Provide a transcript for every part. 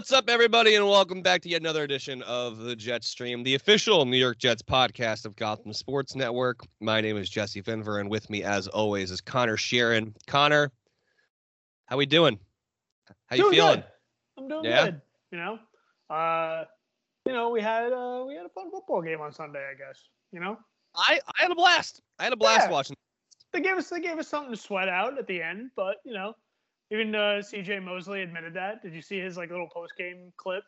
What's up, everybody, and welcome back to yet another edition of the Jet Stream, the official New York Jets podcast of Gotham Sports Network. My name is Jesse Finver, and with me, as always, is Conor Sheeran. Conor, how we doing? How you Doing feeling? good. I'm doing Yeah? good. You know, uh, you know, we had uh, we had a fun football game on Sunday. I guess. You know, I I had a blast. I had a blast Yeah. watching. they gave us they gave us something to sweat out at the end, but you know, even uh, C.J. Mosley admitted that. Did you see his like little post game clip?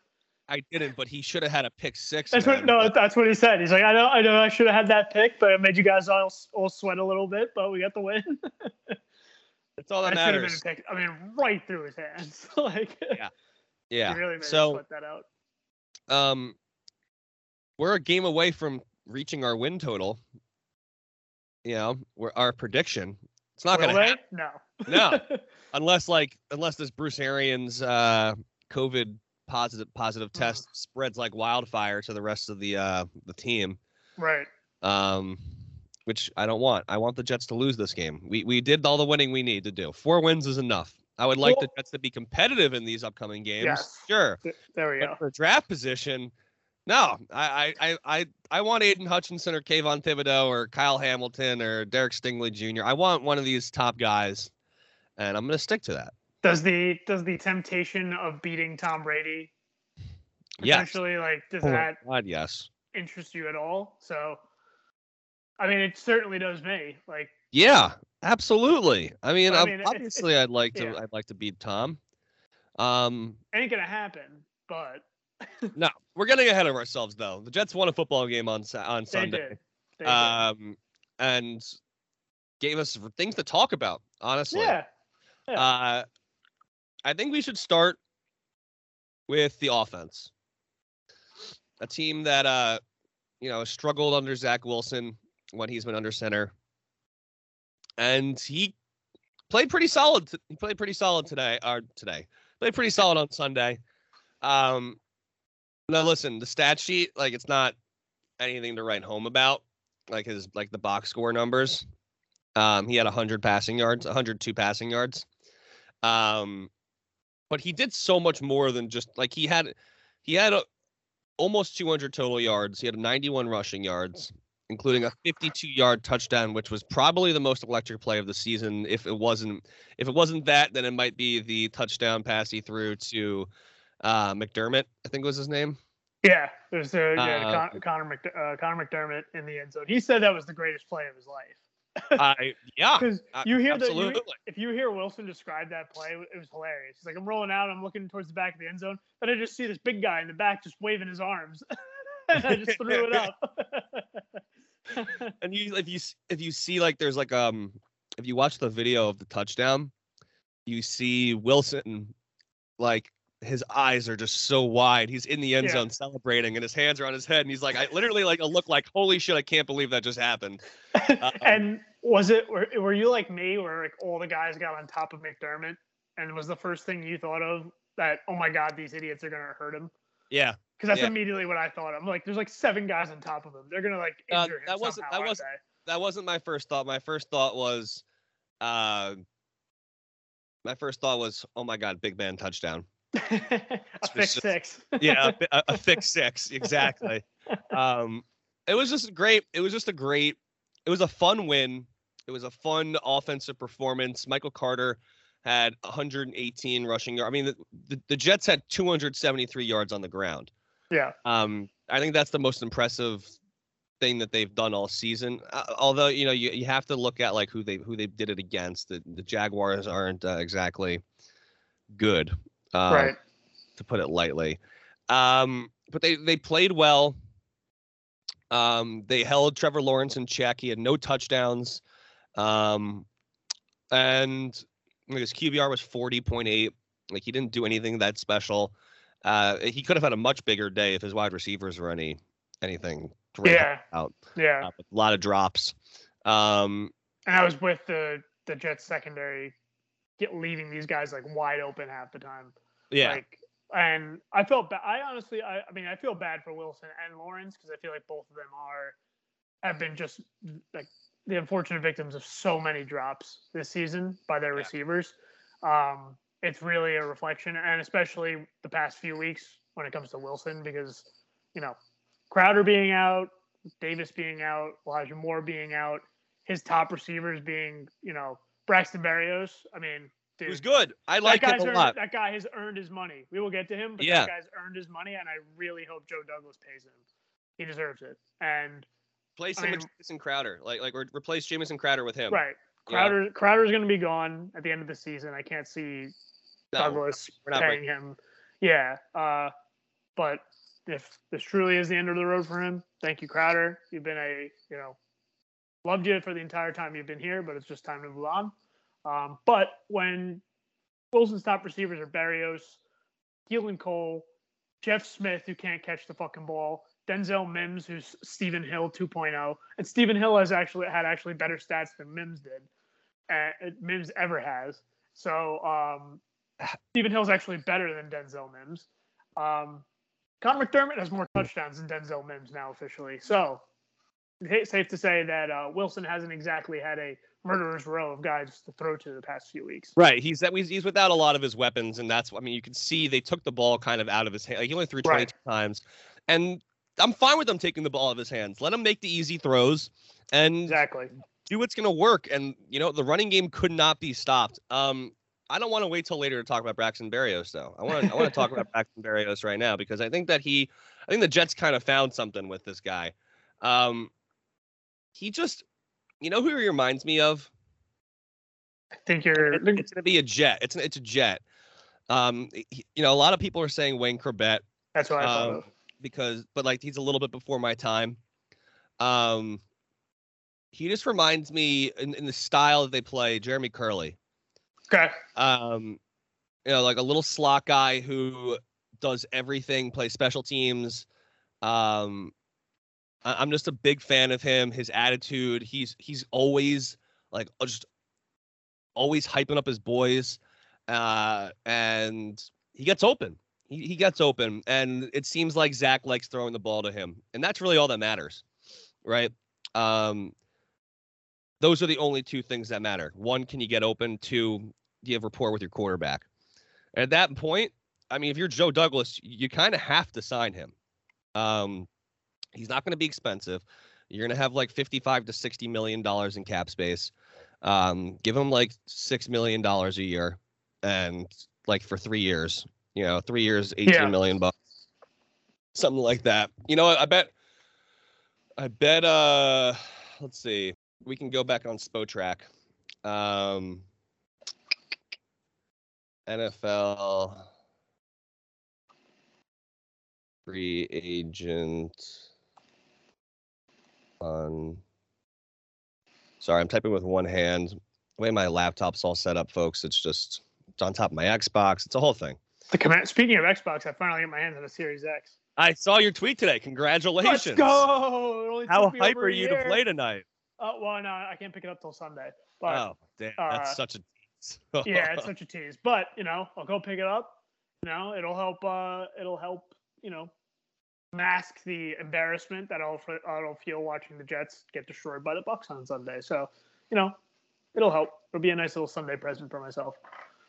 I didn't, but he should have had a pick six. That's what no, that's what he said. He's like, I know, I know, I should have had that pick, but it made you guys all all sweat a little bit, but we got the win. That's all that That should have been a matters. pick. I mean, right through his hands. like, Yeah. he really made So, sweat that out. um, we're a game away from reaching our win total. You know, we're our prediction. It's not going to happen No. No. unless like unless this Bruce Arians uh COVID positive positive Mhm. test spreads like wildfire to the rest of the uh the team. right. Um which I don't want. I want the Jets to lose this game. We we did all the winning we need to do. Four wins is enough. I would like the Jets to be competitive in these upcoming games. Yes. Sure. Th- There we go. But for draft position, no. I, I, I, I, I want Aidan Hutchinson or Kayvon Thibodeaux or Kyle Hamilton or Derek Stingley Jr. I want one of these top guys, and I'm going to stick to that. Does the does the temptation of beating Tom Brady Yes. like does Oh that God, yes. interest you at all? So, I mean, it certainly does me. Like, Yeah, absolutely. I mean, I mean, obviously, I'd like to. yeah. I'd like to beat Tom. Um, ain't gonna happen, but no, we're getting ahead of ourselves though. The Jets won a football game on on they Sunday. did. They did. Um, and gave us things to talk about. Honestly, yeah, Uh, I think we should start with the offense. A team that uh, you know, struggled under Zach Wilson when he's been under center, and he played pretty solid. He played pretty solid today. Or today, played pretty solid on Sunday. Um, now listen, the stat sheet, like it's not anything to write home about. Like his like the box score numbers. Um, he had 100 passing yards, 102 passing yards. Um, but he did so much more than just like he had he had a, almost 200 total yards. He had 91 rushing yards, including a 52 yard touchdown, which was probably the most electric play of the season. If it wasn't if it wasn't that, then it might be the touchdown pass he threw to uh, McDermott. I think was his name. yeah. There's uh, yeah, uh, Con- Conor, Mc- uh, Conor McDermott in the end zone. He said that was the greatest play of his life. I yeah, Because you hear the you, absolutely. if you hear Wilson describe that play, it was hilarious. He's like, I'm rolling out, I'm looking towards the back of the end zone, then I just see this big guy in the back just waving his arms, and I just threw it up. and you if you if you see like there's like um if you watch the video of the touchdown you see wilson like his eyes are just so wide he's in the end Yeah. zone celebrating and his hands are on his head and he's like i literally like a look like holy shit i can't believe that just happened and was it were, were you like me, where like all the guys got on top of McDermott, and was the first thing you thought of that? Oh my God, these idiots are gonna hurt him. yeah Because that's Yeah. immediately what I thought. I'm like, there's like seven guys on top of him. They're gonna like Uh, him that wasn't- somehow, that wasn't- that wasn't my first thought my first thought was uh my first thought was oh my god big man touchdown? A fix just- six. yeah, a, a, a thick six, exactly. Um, it was just great. It was just a great. It was a fun win. It was a fun offensive performance. Michael Carter had 118 rushing yards. I mean, the, the, the Jets had 273 yards on the ground. yeah. Um, I think that's the most impressive thing that they've done all season. Uh, although you know you, you have to look at like who they who they did it against. The the Jaguars aren't uh, exactly good. Uh, right. to put it lightly. Um, but they they played well. Um, they held Trevor Lawrence in check. He had no touchdowns. Um, and his QBR was 40.8. Like he didn't do anything that special. Uh, he could have had a much bigger day if his wide receivers were any anything Yeah. out. Yeah. Uh, a lot of drops. Um, And I was with the the Jets secondary, get leaving these guys like wide open half the time. Yeah, Like, and I felt bad. I honestly, I, I mean, I feel bad for Wilson and Lawrence because I feel like both of them are have been just like the unfortunate victims of so many drops this season by their Yeah. receivers. Um, it's really a reflection, and especially the past few weeks when it comes to Wilson, because you know Crowder being out, Davis being out, Elijah Moore being out, his top receivers being you know Braxton Berrios. I mean, dude, It was good. I like him a earned, lot. That guy has earned his money. We will get to him, but Yeah. that guy's earned his money, and I really hope Joe Douglas pays him. He deserves it. And Place I him with mean- Jamison Crowder. Like like re- replace Jamison Crowder with him. right, Yeah. Crowder Crowder's going to be gone at the end of the season. I can't see No, Douglas we're not paying him. Yeah. Uh, but if this truly is the end of the road for him, thank you, Crowder. You've been a, you know, loved you for the entire time you've been here, but it's just time to move on. Um, but when Wilson's top receivers are Berrios, Keelan Cole, Jeff Smith, who can't catch the fucking ball, Denzel Mims, who's Stephen Hill 2.0, and Stephen Hill has actually had actually better stats than Mims did, uh, Mims ever has. So um, Stephen Hill's actually better than Denzel Mims. Um, Conor McDermott has more touchdowns than Denzel Mims now officially. So safe to say that uh, Wilson hasn't exactly had a murderer's row of guys to throw to the past few weeks. Right. He's that he's he's without a lot of his weapons, and that's I mean you can see they took the ball kind of out of his hand. Like he only threw 22 Right. times, and I'm fine with them taking the ball out of his hands. Let him make the easy throws and Exactly. do what's going to work. And you know the running game could not be stopped. Um, I don't want to wait till later to talk about Braxton Berrios though. I want to I want to talk about Braxton Berrios right now because I think that he I think the Jets kind of found something with this guy. Um, he just you know who he reminds me of. I think you're. It- it's going to be a jet. It's it's a jet. Um, he- you know, a lot of people are saying Wayne Chrebet That's what I thought um, of. because, but like he's a little bit before my time. Um, he just reminds me in, in the style that they play, Jeremy Kerley. Okay. Um, you know, like a little slot guy who does everything, plays special teams. Um, I'm just a big fan of him. His attitude. He's he's always like uh, just always hyping up his boys, uh, and he gets open. He he gets open, and it seems like Zach likes throwing the ball to him, and that's really all that matters, right? Um, those are the only two things that matter. One, can you get open? Two, do you have rapport with your quarterback? At that point, I mean, if you're Joe Douglas, you kind of have to sign him. Um, he's not going to be expensive. You're going to have like 55 to 60 million dollars in cap space. Um, give him like six million dollars a year, and like for three years, you know, three years, eighteen million Yeah. bucks, something like that. You know, I bet, I bet. Uh, let's see, we can go back on Spotrac. Um, NFL free agent on. Sorry, I'm typing with one hand. The way my laptop's all set up, folks, it's just it's on top of my Xbox. It's a whole thing. The command. Speaking of Xbox, I finally got my hands on a Series X. I saw your tweet today. Congratulations. Let's go! How took me hype are a you to play tonight? Uh, well, no, I can't pick it up till Sunday. But oh, damn. uh, That's such a tease. yeah, it's such a tease. But you know, I'll go pick it up. You know, it'll help. Uh, it'll help. You know, mask the embarrassment that I'll I'll feel watching the Jets get destroyed by the Bucs on Sunday. So, you know, it'll help. It'll be a nice little Sunday present for myself.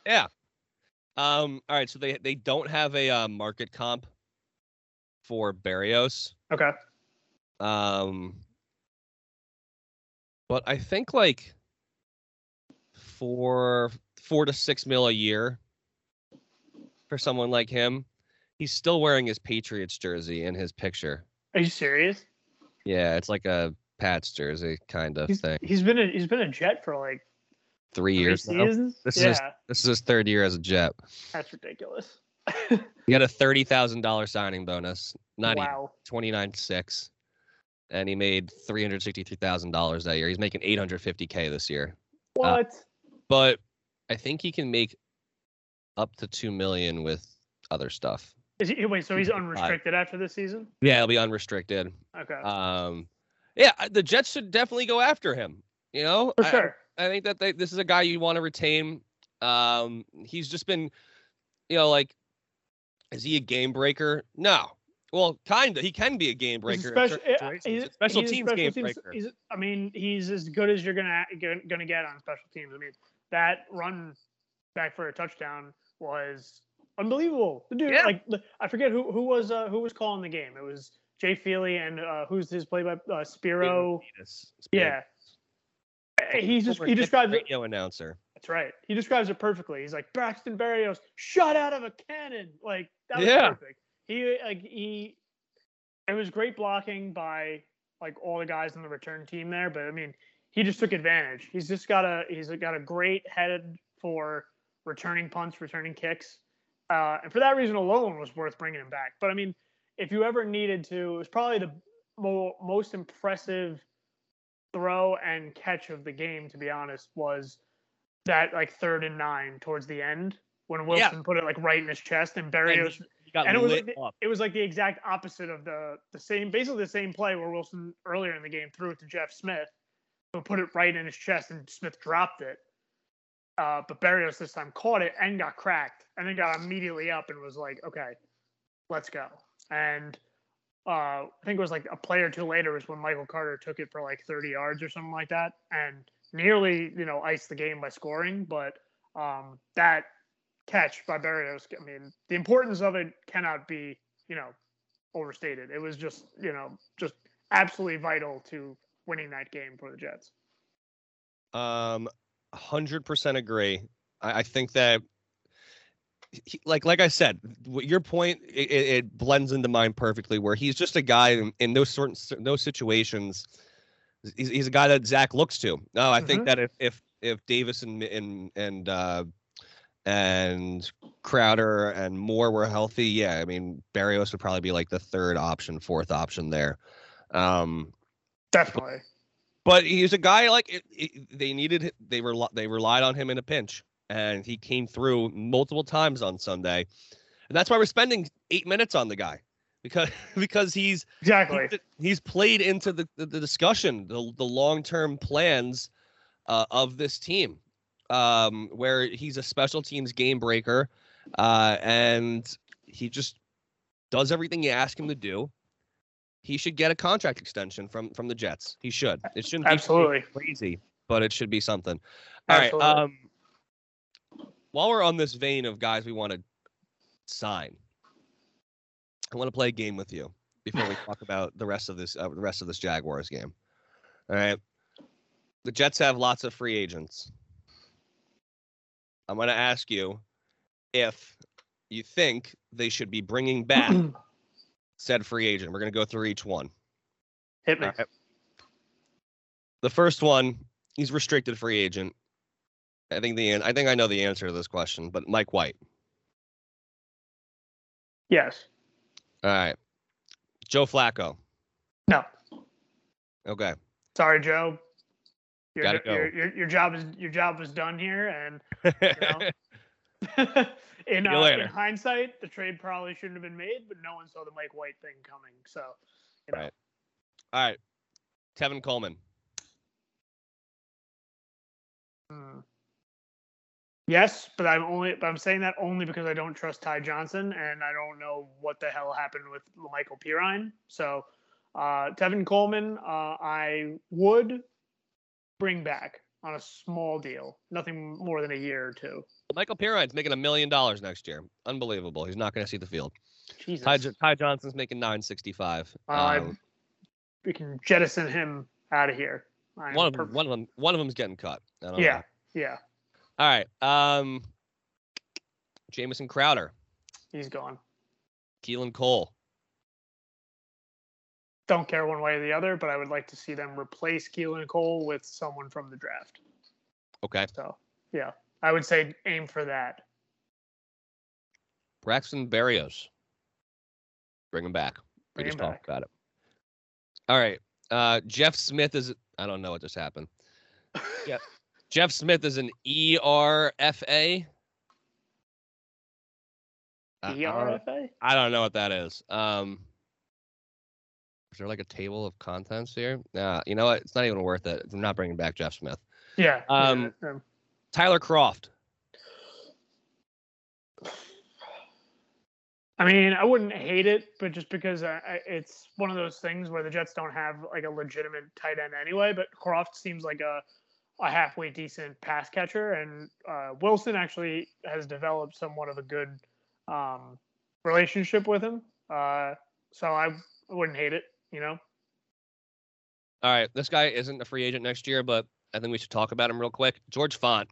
Yeah. Um. All right. So they they don't have a uh, market comp for Berrios. Okay. Um. But I think like four four to six mil a year for someone like him. He's still wearing his Patriots jersey in his picture. Are you serious? Yeah, it's like a Pats jersey kind of He's, thing. he's been a he's been a Jet for like Three three years now. seasons. This is yeah, his- This is his third year as a Jet. that's ridiculous. He got a thirty thousand dollar signing bonus. Not wow. twenty nine six, and he made three hundred sixty three thousand dollars that year. He's making eight hundred fifty k this year, uh, What? but I think he can make up to two million with other stuff. Is he, wait, so he's unrestricted after this season? Yeah, he'll be unrestricted. Okay. Um, yeah, the Jets should definitely go after him. You know, For I- sure. I think that they, this is a guy you want to retain. Um, he's just been, you know, like, is he a game breaker? No. Well, kind of. He can be a game breaker. a in special, certain eh, situations. he's, A special he's teams special game teams- breaker. He's, I mean, he's as good as you're gonna gonna get on special teams. I mean, that run back for a touchdown was unbelievable. The dude, Yeah. like I forget who who was uh, who was calling the game. It was Jay Feely and uh, who's his play by uh, Spero. Venus. Yeah, he just Former he Knicks describes it. radio announcer. That's right. He describes it perfectly. He's like Braxton Berrios shot out of a cannon. Like that was Yeah. perfect. He like he. It was great blocking by like all the guys on the return team there, but I mean, he just took advantage. He's just got a he's got a great head for returning punts, returning kicks, uh, and for that reason alone was worth bringing him back. But I mean, if you ever needed to, it was probably the mo- most impressive throw and catch of the game. To be honest, was that like third and nine towards the end when Wilson put it like right in his chest and And Berrios. he, he got and it was like up. It was like the exact opposite of the the same, basically the same play where Wilson earlier in the game threw it to Jeff Smith, who put it right in his chest and Smith dropped it. Uh, but Berrios this time caught it and got cracked, and then got immediately up and was like, "Okay, let's go." And uh, I think it was like a play or two later was when Michael Carter took it for like 30 yards or something like that, and nearly you know iced the game by scoring. But um, that catch by Berrios, I mean, the importance of it cannot be you know overstated. It was just you know just absolutely vital to winning that game for the Jets. Um, hundred percent agree. I, I think that, he, like, like I said, your point it, it blends into mine perfectly. Where he's just a guy in, in those certain those situations. He's, he's a guy that Zach looks to. No, I think Mhm. that if if if Davis and and and uh, and Crowder and Moore were healthy, yeah, I mean Berrios would probably be like the third option, fourth option there. Um, Definitely. But he's a guy like it, it, they needed. They were they relied on him in a pinch, and he came through multiple times on Sunday, and that's why we're spending eight minutes on the guy because because he's Exactly. he's, he's played into the the, the discussion, the the long term plans uh, of this team, um, where he's a special teams game breaker, uh, and he just does everything you ask him to do. He should get a contract extension from from the Jets. He should. It shouldn't be Absolutely. crazy, but it should be something. All right. Absolutely. Um, while we're on this vein of guys we want to sign, I want to play a game with you before we talk about the rest of this uh, the rest of this Jaguars game. All right. The Jets have lots of free agents. I'm going to ask you if you think they should be bringing back said free agent. We're going to go through each one. Hit me. Right. The first one, he's restricted free agent. I think the I think I know the answer to this question, but Mike White. Yes. All right. Joe Flacco. No. Okay. Sorry, Joe. Your, go. your, your, your job is your job was done here, and know? in, uh, in hindsight, the trade probably shouldn't have been made, but no one saw the Mike White thing coming. So, you know, Right. All right. Tevin Coleman. hmm. yes, but I'm only but I'm saying that only because I don't trust Ty Johnson, and I don't know what the hell happened with Michael Perine. So, uh, Tevin Coleman, uh, I would bring back on a small deal, nothing more than a year or two. Michael Perine's making a million dollars next year. Unbelievable. He's not going to see the field. Jesus. Ty, Ty Johnson's making 965. Uh, Um, we can jettison him out of here. One of them, one of them, one of them's getting cut. Yeah, know. yeah, All right. Um, Jamison Crowder, he's gone. Keelan Cole. Don't care one way or the other, but I would like to see them replace Keelan Cole with someone from the draft. Okay. So, yeah, I would say aim for that. Braxton Berrios. Bring him back. We Bring just him talked back. about it. All right. Uh, Jeff Smith is. I don't know what just happened. Yeah. Jeff Smith is an ERFA. I- I don't know- ERFA? I don't know what that is. Um, is there like a table of contents here? Nah, you know what? It's not even worth it. I'm not bringing back Jeff Smith. Yeah. Um, yeah, um, Tyler Kroft. I mean, I wouldn't hate it, but just because I, I, it's one of those things where the Jets don't have like a legitimate tight end anyway. But Croft seems like a a halfway decent pass catcher, and uh, Wilson actually has developed somewhat of a good um, relationship with him. Uh, so I wouldn't hate it, you know. All right, this guy isn't a free agent next year, but I think we should talk about him real quick. George Fant.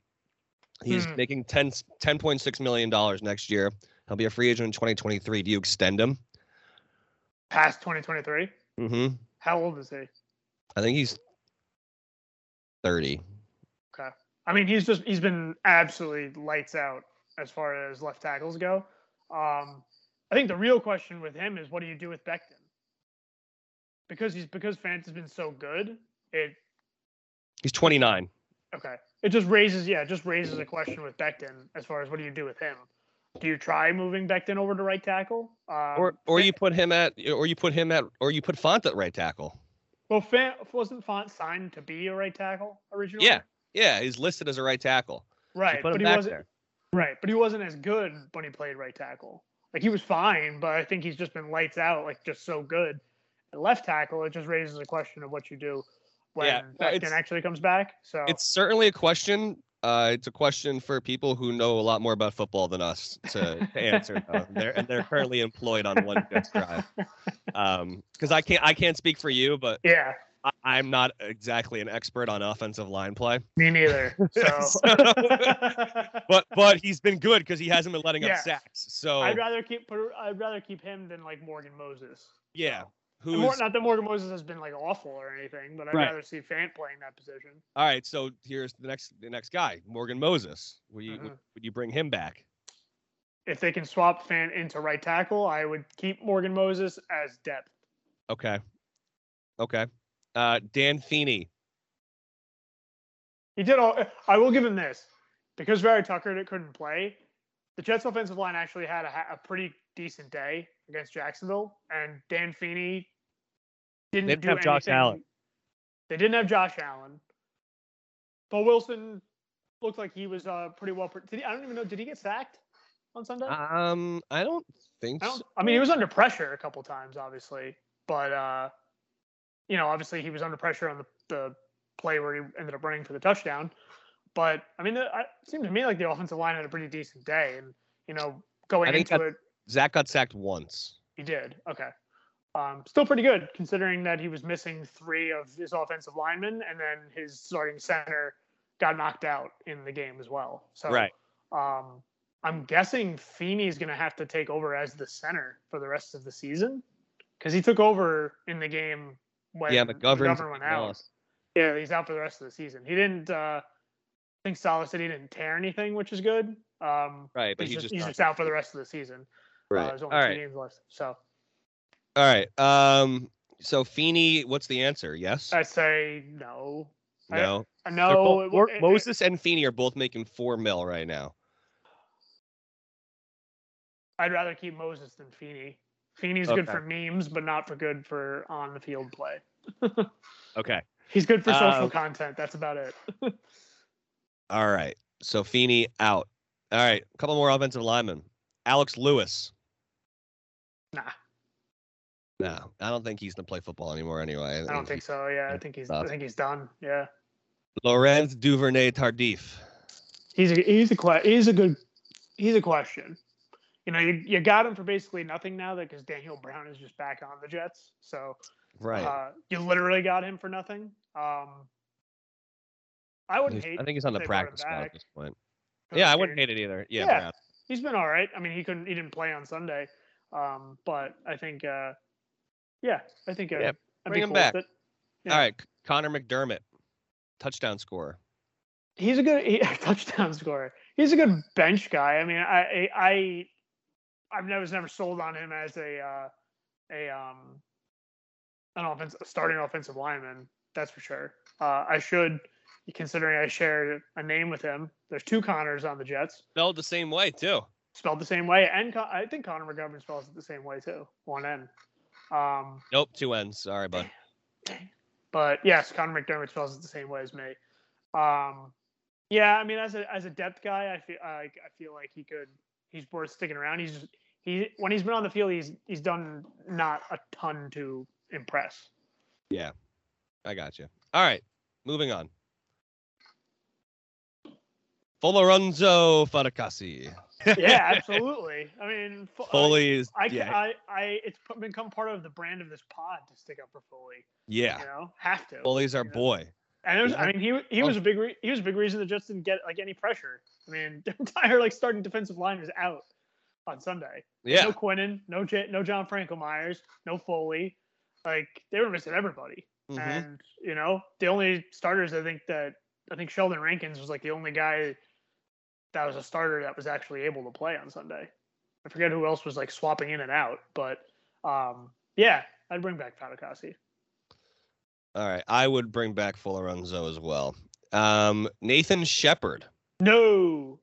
He's Hmm. making 10, $10.6 million next year. He'll be a free agent in 2023. Do you extend him? Past 2023. Mm-hmm. How old is he? I think he's 30. Okay. I mean, he's just he's been absolutely lights out as far as left tackles go. Um, I think the real question with him is what do you do with Becton? Because he's because Fant has been so good, it He's 29. Okay. It just raises yeah, it just raises a question with Becton as far as what do you do with him? Do you try moving Becton over to right tackle? Um, Or or you put him at or you put him at or you put Fant at right tackle. well, Fant wasn't Fant signed to be a right tackle originally? Yeah. Yeah, he's listed as a right tackle. So right. put him But he back wasn't there. Right, but he wasn't as good when he played right tackle. Like he was fine, but I think he's just been lights out, like just so good. At left tackle, it just raises a question of what you do when Yeah, Becton actually comes back. So It's certainly a question. Uh, it's a question for people who know a lot more about football than us to, to answer. though. They're and they're currently employed on one Jets drive. Um, because I can't I can't speak for you, but yeah, I, I'm not exactly an expert on offensive line play. me neither. So, So- But but he's been good because he hasn't been letting Yeah. up sacks. So I'd rather keep put- I'd rather keep him than like Morgan Moses. yeah, who's not that Morgan Moses has been like awful or anything, but I'd Right. rather see Fant playing that position. all right? So here's the next the next guy, Morgan Moses. Would you would, Mhm. would you bring him back? If they can swap Fant into right tackle, I would keep Morgan Moses as depth. Okay, okay. Uh, Dan Feeney. He did all. I will give him this because Vera-Tucker couldn't play. The Jets' offensive line actually had a, a pretty decent day against Jacksonville, and Dan Feeney didn't They didn't do have Josh Allen. They didn't have Josh Allen, but Wilson looked like he was uh, pretty well. Did he, I don't even know. Did he get sacked on Sunday? Um, I don't think I, don't, so. I mean, he was under pressure a couple times, obviously, but uh, you know, obviously he was under pressure on the, the play where he ended up running for the touchdown. But I mean, it, it seemed to me like the offensive line had a pretty decent day, and you know, going I into that- it, Zach got sacked once. he did okay. Um, still pretty good considering that he was missing three of his offensive linemen, and then his starting center got knocked out in the game as well. So Right. um, I'm guessing Feeney's going to have to take over as the center for the rest of the season because he took over in the game when yeah, McGovern. Went out. Yeah, he's out for the rest of the season. He didn't. Uh, I think Salah said he didn't tear anything, which is good. Um, Right, but he's, he just, just he's just out for the rest of the season. Uh, there's only All two right. games left. So All right. Um. So Feeney, what's the answer? Yes. I say no. I- no. I They're both- it- Mor- it- it- Moses and Feeney are both making four mil right now. I'd rather keep Moses than Feeney. Feeney's good for memes, but not for good for on the field play. Okay. He's good for social Um, content. That's about it. All right. So Feeney out. All right. A couple more offensive linemen. Alex Lewis. Nah, No, I don't think he's gonna play football anymore anyway. I don't think so. Yeah, I think he's. I think he's done. Yeah, Laurent Duvernay-Tardif. he's a he's a he's a good he's a question. You know, you, you got him for basically nothing now that because Daniel Brown is just back on the Jets. So Right. uh, you literally got him for nothing. Um, I wouldn't He's- hate. I think he's on the if they brought him practice squad at this point. Yeah, I wouldn't hate it either. Yeah. Yeah. Brown. he's been all right. I mean, he couldn't, he didn't play on Sunday, um, but I think, uh, yeah, I think, uh, Yeah, I'd bring be him cool with back. it. Yeah. All right. Conor McDermott, touchdown scorer. He's a good he, touchdown scorer. He's a good bench guy. I mean, I, I, I I've never was never sold on him as a, uh, a, um, an offense, a starting offensive lineman. That's for sure. Uh, I should, considering I shared a name with him. There's two Connors on the Jets. Spelled the same way too. Spelled the same way, and Con- I think Connor McGovern spells it the same way too, one N. Um, Nope, two N's. Sorry, bud. but yes, Conor McDermott spells it the same way as me. Um, yeah, I mean, as a as a depth guy, I feel I, I feel like he could. He's worth sticking around. He's just, he when he's been on the field, he's he's done not a ton to impress. Yeah, I got you. All right, moving on. Folorunso Fatukasi. yeah, absolutely. I mean, I- Foley is I, yeah, I, I, it's become part of the brand of this pod to stick up for Foley. yeah. You know, have to. Foley's our know? boy. And it was, Yeah. I mean, he he was a big re- he was a big reason the Jets didn't get like any pressure. I mean, the entire like starting defensive line was out on Sunday. Yeah. No Quinnen, no J- no John Franklin-Myers, no Foley. Like they were missing everybody. Mhm. And you know, the only starters I think that I think Sheldon Rankins was like the only guy that was a starter that was actually able to play on Sunday. I forget who else was like swapping in and out, but um, yeah, I'd bring back Fatukasi. All right. I would bring back Folorunso as well. Um, Nathan Shepherd. No,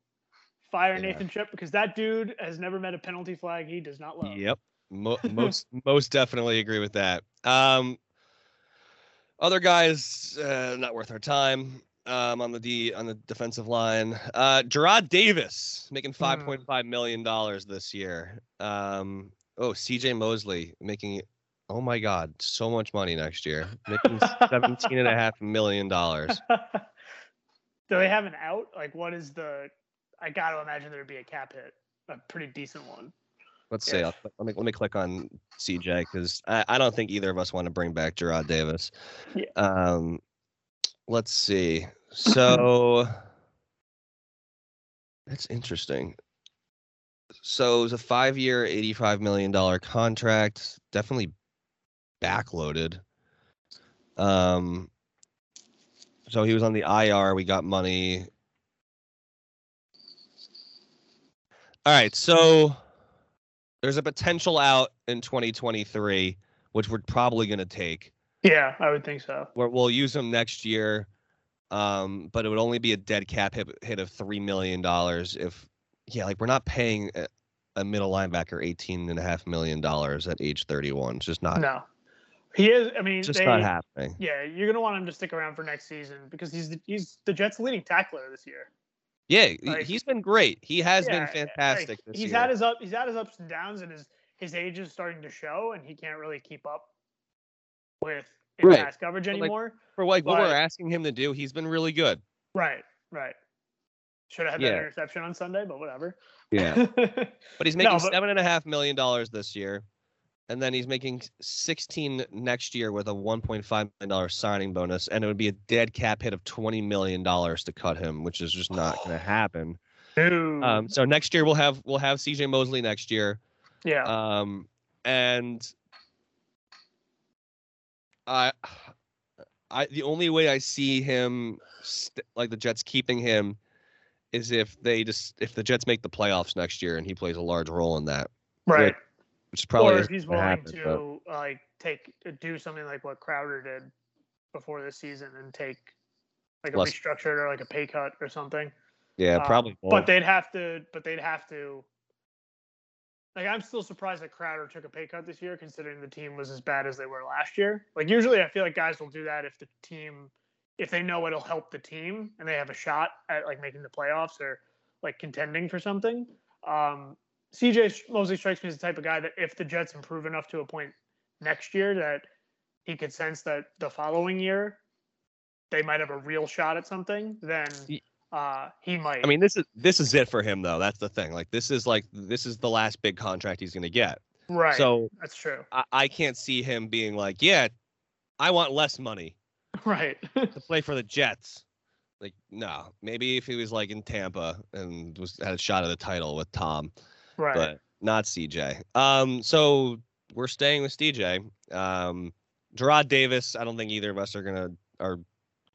fire Yeah. Nathan Shep because that dude has never met a penalty flag he does not love. Yep. Mo- most most definitely agree with that. Um, other guys, uh, not worth our time. Um, on the D on the defensive line, uh, Jarrad Davis making five point five million dollars this year. Um, oh, C.J. Mosley making, oh my God, so much money next year, making seventeen and a half million dollars. Do they have an out? Like, what is the? I got to imagine there'd be a cap hit, a pretty decent one. Let's see. I'll, let me let me click on CJ because I, I don't think either of us want to bring back Jarrad Davis. Yeah. Um, let's see. So that's interesting. So it was a five-year, eighty-five million dollar contract. Definitely backloaded. Um. So he was on the IR. We got money. All right. So there's a potential out in 2023, which we're probably going to take. Yeah, I would think so. Where we'll use them next year, um, but it would only be a dead cap hit, hit of three million dollars. If yeah, like we're not paying a, a middle linebacker eighteen and a half million dollars at age 31. It's just not. No, he is. I mean, just they, not happening. Yeah, you're gonna want him to stick around for next season because he's the, he's the Jets' leading tackler this year. Yeah, Like- he's been great. He has Yeah, been like, fantastic this he's year. had his up. He's had his ups and downs, and his his age is starting to show, and he can't really keep up with in Right. pass coverage But, like, anymore. For like what we're asking him to do, he's been really good. right, right. Should have had Yeah. that interception on Sunday, but whatever. Yeah. But he's making No, but- seven and a half million dollars this year, and then he's making sixteen next year with a one point five million dollar signing bonus, and it would be a dead cap hit of twenty million dollars to cut him, which is just not going to happen. Dude. Um, so next year we'll have we'll have C.J. Mosley next year, yeah. um, and I, I the only way I see him st- like the Jets keeping him is if they just if the Jets make the playoffs next year and he plays a large role in that, right. which probably or if he's willing happen, but- to like take do something like what Crowder did before this season and take like a Less- restructured or like a pay cut or something. Yeah, Um, probably. But won't. they'd have to. But they'd have to. Like I'm still surprised that Crowder took a pay cut this year, considering the team was as bad as they were last year. Like usually, I feel like guys will do that if the team, if they know it'll help the team and they have a shot at like making the playoffs or like contending for something. Um, CJ Mosley strikes me as the type of guy that if the Jets improve enough to a point next year that he could sense that the following year they might have a real shot at something, then uh, he might. I mean, this is this is it for him though. That's the thing. Like this is like this is the last big contract he's gonna get. right. So that's true. I, I can't see him being like, yeah, I want less money Right. to play for the Jets. Like, no. Maybe if he was like in Tampa and was had a shot at the title with Tom, right. but not CJ. Um, so we're staying with CJ. Um, Jarrad Davis. I don't think either of us are gonna are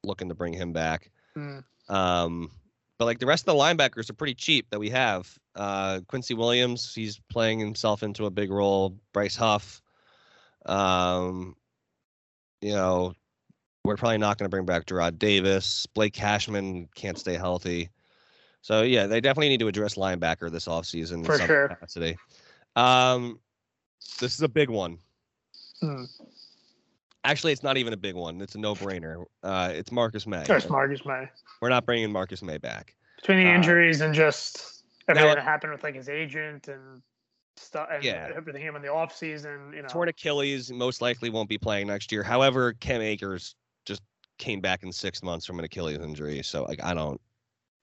looking to bring him back. Mm. Um, but like the rest of the linebackers are pretty cheap that we have. Uh, Quincy Williams, he's playing himself into a big role. Bryce Huff. Um, you know, we're probably not going to bring back Jarrad Davis. Blake Cashman can't stay healthy. So yeah, they definitely need to address linebacker this offseason in For some sure. capacity. Um, this is a big one. Mm. Actually, it's not even a big one. It's a no-brainer. Uh, it's Marcus Maye. There's Marcus Maye. We're not bringing Marcus Maye back. Between the Uh, injuries and just everything now- that happened with like his agent and stuff and Yeah. everything him in the off season, you know. Torn Achilles most likely won't be playing next year. However, Cam Akers just came back in six months from an Achilles injury, so like I don't,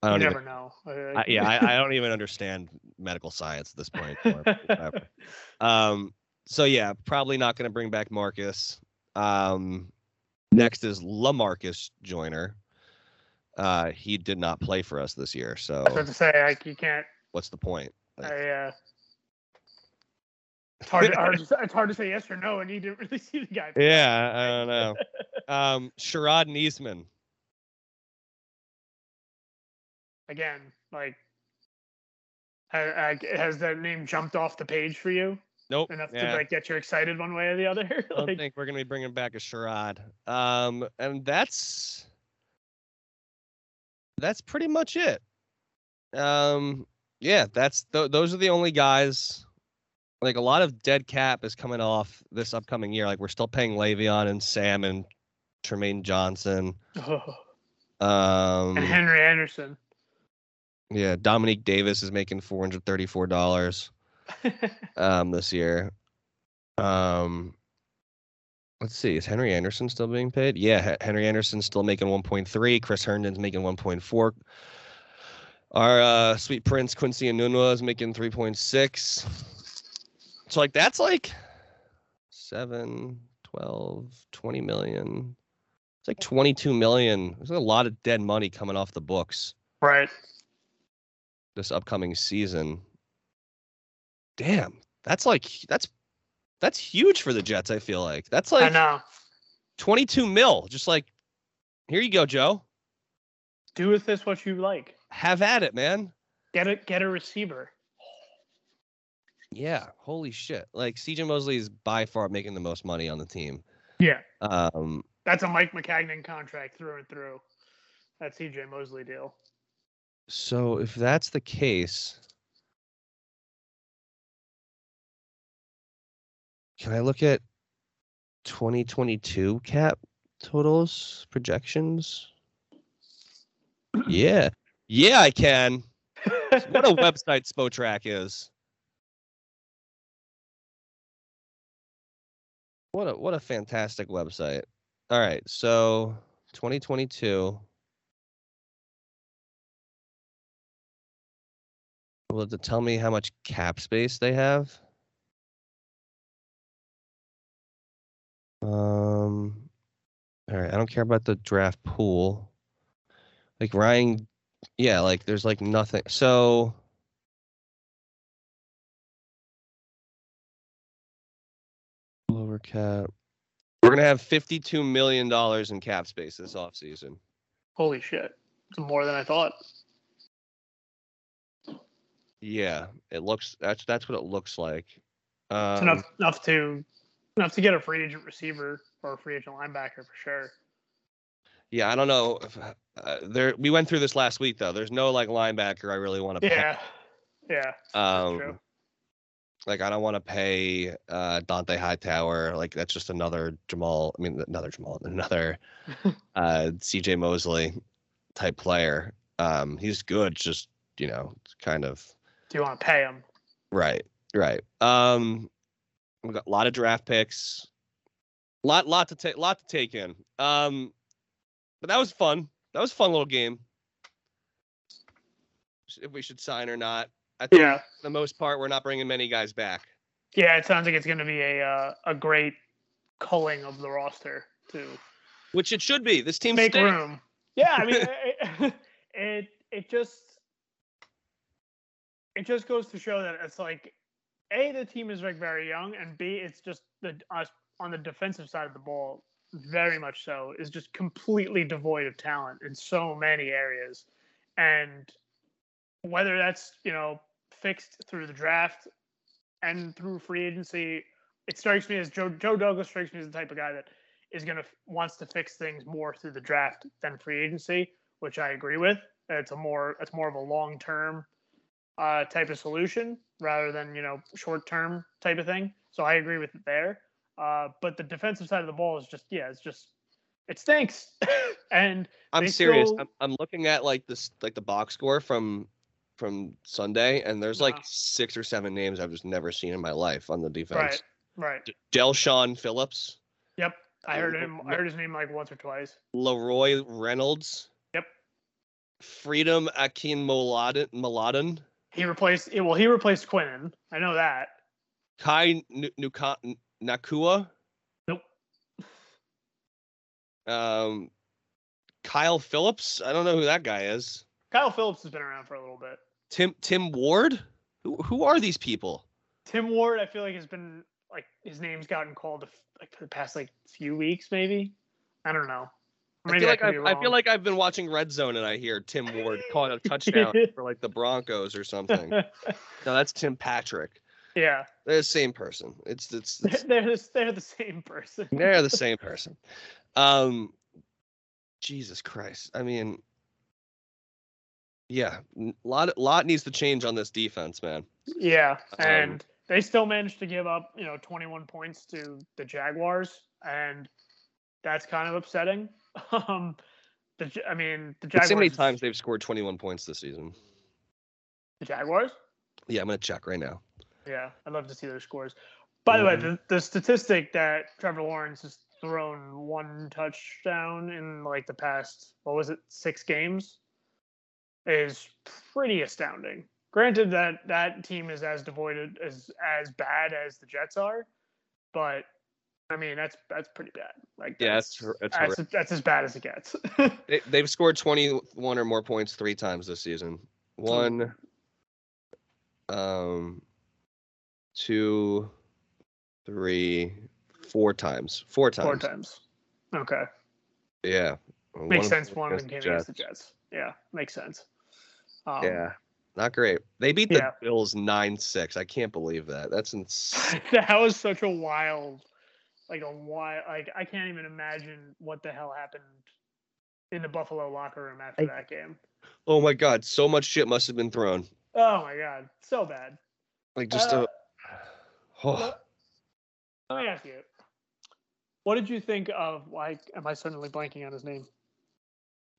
I don't even. never know. Uh, I, yeah, I, I don't even understand medical science at this point. or um. So yeah, probably not going to bring back Marcus. Um. Next is Lamarcus Joyner. Uh, he did not play for us this year, so I was to say like you can't. what's the point? Like, I, uh, it's hard. To, hard to, it's hard to say yes or no, and you didn't really see the guy. yeah, I don't know. Um, Sharrod Neasman. Again, like, ha- ha- has that name jumped off the page for you Nope. enough yeah. to like get you excited one way or the other? I don't think we're gonna be bringing back a charade. Um, and that's that's pretty much it. Um, yeah, that's th- those are the only guys. Like a lot of dead cap is coming off this upcoming year. Like we're still paying Le'Veon and Sam and Trumaine Johnson. Oh. Um, and Henry Anderson. yeah, Dominique Davis is making four hundred thirty-four dollars um this year. Um let's see, is Henry Anderson still being paid? Yeah, Henry Anderson's still making 1.3, Chris Herndon's making 1.4. Our uh sweet prince Quincy Enunwa is making 3.6. So like that's like 7, 12, 20 million. It's like 22 million. There's a lot of dead money coming off the books right. this upcoming season. Damn, that's like that's that's huge for the Jets. I feel like that's I like know. 22 mil. Just like here you go, Joe. Do with this what you like. Have at it, man. Get a get a receiver. Yeah, holy shit. Like CJ Mosley is by far making the most money on the team. Yeah, Um, that's a Mike Maccagnan contract through and through. That CJ Mosley deal. so if that's the case, can I look at 2022 cap totals projections? Yeah. Yeah, I can. What a website Spotrac is. What a what a fantastic website. All right, so 2022. Will it tell me how much cap space they have? Um all right, I don't care about the draft pool. Like Ryan yeah, like there's like nothing. So lower cap. We're gonna have fifty-two million dollars in cap space this offseason. Holy shit. It's more than I thought. Yeah, it looks that's that's what it looks like. Um, It's enough enough to enough to get a free agent receiver or a free agent linebacker for sure. Yeah, I don't know. If, uh, there, we went through this last week though. There's no like linebacker I really want to pay. Yeah. Yeah. Um, true. like I don't want to pay uh, Dont'a Hightower. Like that's just another Jamal. I mean, another Jamal, another uh, C.J. Mosley type player. Um, he's good. Just you know, kind of Do you want to pay him? right, right. Um, we got a lot of draft picks. Lot, lot to take, lot to take in. Um, but that was fun. That was a fun little game. If we should sign or not. I think Yeah. for the most part, we're not bringing many guys back. Yeah, it sounds like it's going to be a uh, a great culling of the roster too. which it should be. This team make room. Yeah, I mean, it, it it just it just goes to show that it's like a the team is like very young, and b it's just the us on the defensive side of the ball very much so is just completely devoid of talent in so many areas, and whether that's you know fixed through the draft and through free agency, it strikes me as Joe Joe Douglas strikes me as the type of guy that is to wants to fix things more through the draft than free agency, which I agree with. It's a more it's more of a long term uh, type of solution rather than you know short term type of thing. So I agree with it there. Uh, but the defensive side of the ball is just yeah, it's just it stinks. and I'm serious. still- I'm, I'm looking at like this, like the box score from from Sunday, and there's like six or seven names I've just never seen in my life on the defense. right, right. Del'Shawn Phillips, Yep, I heard him. I heard his name like once or twice. Leroy Reynolds. Yep. Freedom Akinmoladun. He replaced it well, he replaced Quinnen. I know that. Kai Nuka, Nacua. Nope. Um, Kyle Phillips. I don't know who that guy is. Kyle Phillips has been around for a little bit. Tim Tim Ward. Who who are these people? Tim Ward. I feel like has been like his name's gotten called like for the past like few weeks, maybe. I don't know. I feel, like I've, I feel like I've been watching Red Zone and I hear Tim Ward calling a touchdown for like the Broncos or something. no, that's Tim Patrick. Yeah, they're the same person. It's it's, it's they're the, they're the same person. they're the same person. Um, Jesus Christ. I mean, yeah, lot lot needs to change on this defense, man. Yeah, um, and um, they still managed to give up, you know, 21 points to the Jaguars, and that's kind of upsetting. Um, the I mean, the Jaguars. how many times they've scored 21 points this season? The Jaguars. Yeah, I'm gonna check right now. Yeah, I'd love to see their scores. By the way, the, the statistic that Trevor Lawrence has thrown one touchdown in like the past, what was it, six games, is pretty astounding. Granted that that team is as devoid as as bad as the Jets are, but I mean that's that's pretty bad. Like yeah, that's that's, that's, that's as bad as it gets. they, they've scored twenty one or more points three times this season. One, um, two, three, four times. Four times. Four times. Okay. Yeah. Makes sense. One of them came against the Jets. Yeah, makes sense. Um, yeah, not great. They beat the yeah. Bills nine six. I can't believe that. That's insane. that was such a wild, like a why Like I can't even imagine what the hell happened in the Buffalo locker room after I, that game. Oh my god, so much shit must have been thrown. Oh my god, so bad. Like just uh, a. Oh. Let me ask you. What did you think of? Why am I suddenly blanking on his name?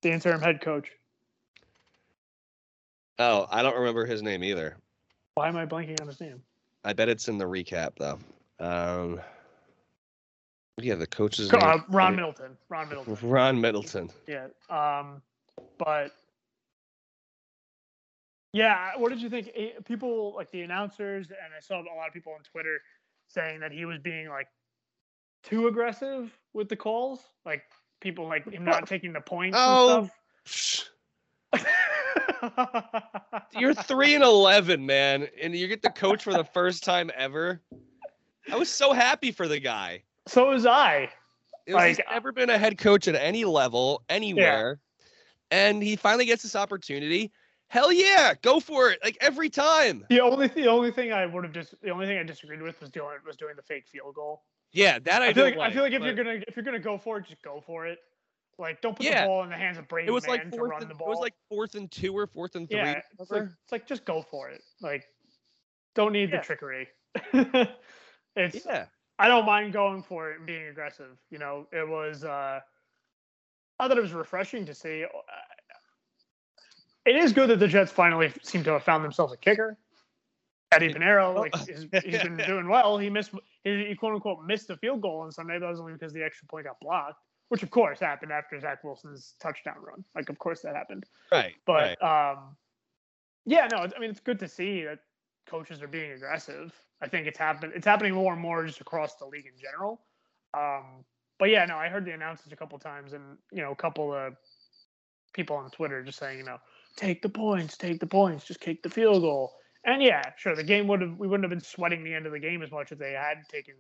The interim head coach. Oh, I don't remember his name either. Why am I blanking on his name? I bet it's in the recap though. Um, yeah, the coach's uh, name. Ron Middleton. Ron Middleton. Ron Middleton. Yeah. Um, but yeah, what did you think? People like the announcers, and I saw a lot of people on Twitter saying that he was being like too aggressive with the calls, like people like him not taking the points. Oh. You're three and eleven, man, and you get the coach for the first time ever. I was so happy for the guy. So was I. It was, like, he's never been a head coach at any level, anywhere, yeah. and he finally gets this opportunity. Hell yeah, go for it! Like every time. The only the only thing I would have just the only thing I disagreed with was doing was doing the fake field goal. Yeah, that I, I feel like, like, I feel like if but... you're gonna if you're gonna go for it, just go for it. Like, don't put yeah. the ball in the hands of Brady it was Man like to run and, the ball. It was like fourth and two or fourth and three. Yeah, it's like, it's like just go for it. Like, don't need yeah. the trickery. it's yeah. I don't mind going for it and being aggressive. You know, it was. uh I thought it was refreshing to see. Uh, it is good that the Jets finally seem to have found themselves a kicker. Eddie Piñeiro, like he's, he's been doing well. He missed, he quote unquote missed a field goal on Sunday. That was only because the extra point got blocked which of course happened after Zach Wilson's touchdown run. Like, of course that happened. Right. But right. um, yeah, no, I mean it's good to see that coaches are being aggressive. I think it's happened. It's happening more and more just across the league in general. Um, but yeah, no, I heard the announcers a couple times, and you know, a couple of people on Twitter just saying, you know, take the points, take the points, just kick the field goal. And yeah, sure, the game would have we wouldn't have been sweating the end of the game as much if they had taken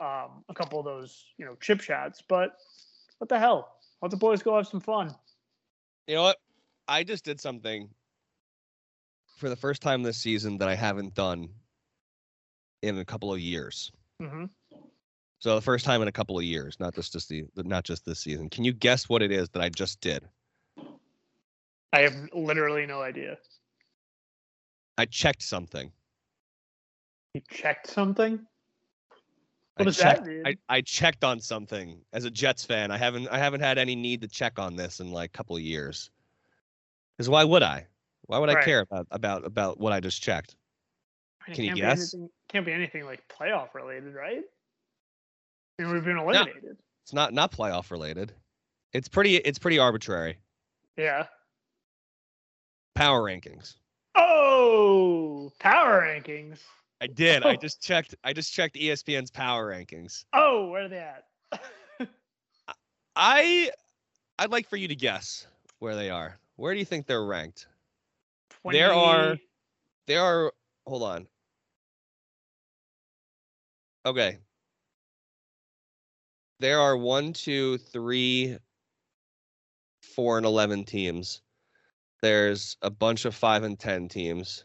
um, a couple of those, you know, chip shots. But what the hell? Let the boys go have some fun. You know what? I just did something for the first time this season that I haven't done in a couple of years. Mm-hmm. So the first time in a couple of years, not just just the not just this season. Can you guess what it is that I just did? I have literally no idea. I checked something. You checked something? What I does checked, that mean? I, I checked on something as a Jets fan. I haven't I haven't had any need to check on this in like a couple of years. Because why would I? Why would right. I care about about about what I just checked? Can you guess? Anything, can't be anything like playoff related, right? Mean, we've been eliminated. No, it's not not playoff related. It's pretty it's pretty arbitrary. Yeah. power rankings. Oh, power rankings. I did. I just checked. I just checked ESPN's power rankings. Oh, where are they at? I, I'd like for you to guess where they are. Where do you think they're ranked? There are- There are. Hold on. Okay. There are one, two, three, four, and eleven teams. There's a bunch of five and ten teams,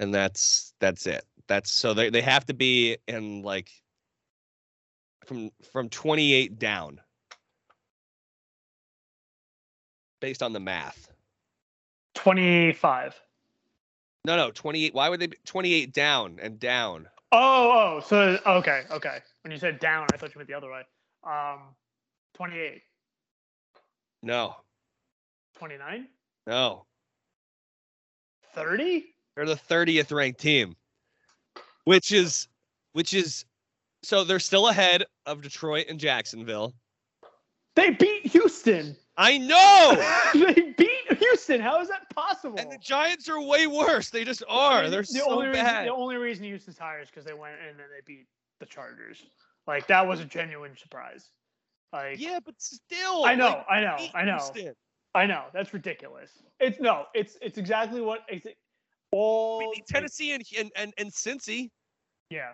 and that's that's it. That's so they they have to be in like from from 28 down based on the math. 25. No, no, 28. Why would they be 28 down and down? Oh, oh, so okay, okay. When you said down, I thought you meant the other way. Um, 28, No, 29, no. 30. They're the 30th ranked team, which is, which is, so they're still ahead of Detroit and Jacksonville. They beat Houston. I know. they Houston. How is that possible? and the Giants are way worse. They just I are. mean, They're the so only bad. Reason, the only reason Houston's higher is because they went and then they beat the Chargers. Like that was a genuine surprise. Like yeah, but still. I know, like, I know, I know, Houston. I know. That's ridiculous. It's no, it's it's exactly what it's all. We beat Tennessee and, and and and Cincy. Yeah,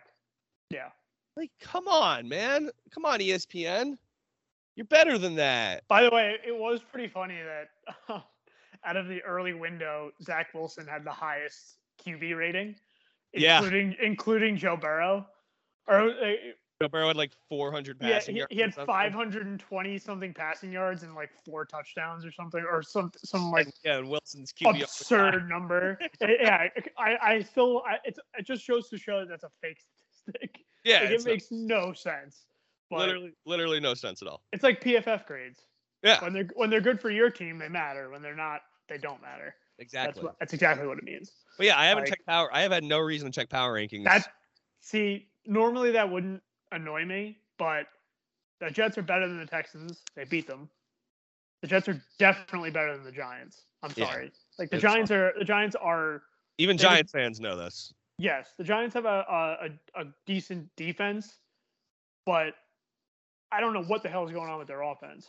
yeah. Like, come on, man. Come on, ESPN. You're better than that. By the way, it was pretty funny that out of the early window, Zach Wilson had the highest QB rating, Yeah. including including Joe Burrow. Or uh, Joe Burrow had like 400 yeah, passing he, yards. he or had 520 something passing yards and like four touchdowns or something, or some some like yeah, and Wilson's QB. absurd number. Eh, yeah, I I still I, it's it just shows to show that that's a fake statistic. Yeah, like, it makes no sense. But literally, literally no sense at all. it's like PFF grades. Yeah, When they're when they're good for your team, they matter. When they're not, they don't matter. exactly. That's what, that's exactly what it means. but yeah, I haven't like- checked power. I have had no reason to check power rankings. That see, normally that wouldn't annoy me, but the Jets are better than the Texans. They beat them. The Jets are definitely better than the Giants. I'm Yeah, sorry. Like the Giants are the Giants are even Giants fans know this. yes, the Giants have a a, a, a decent defense, but I don't know what the hell is going on with their offense.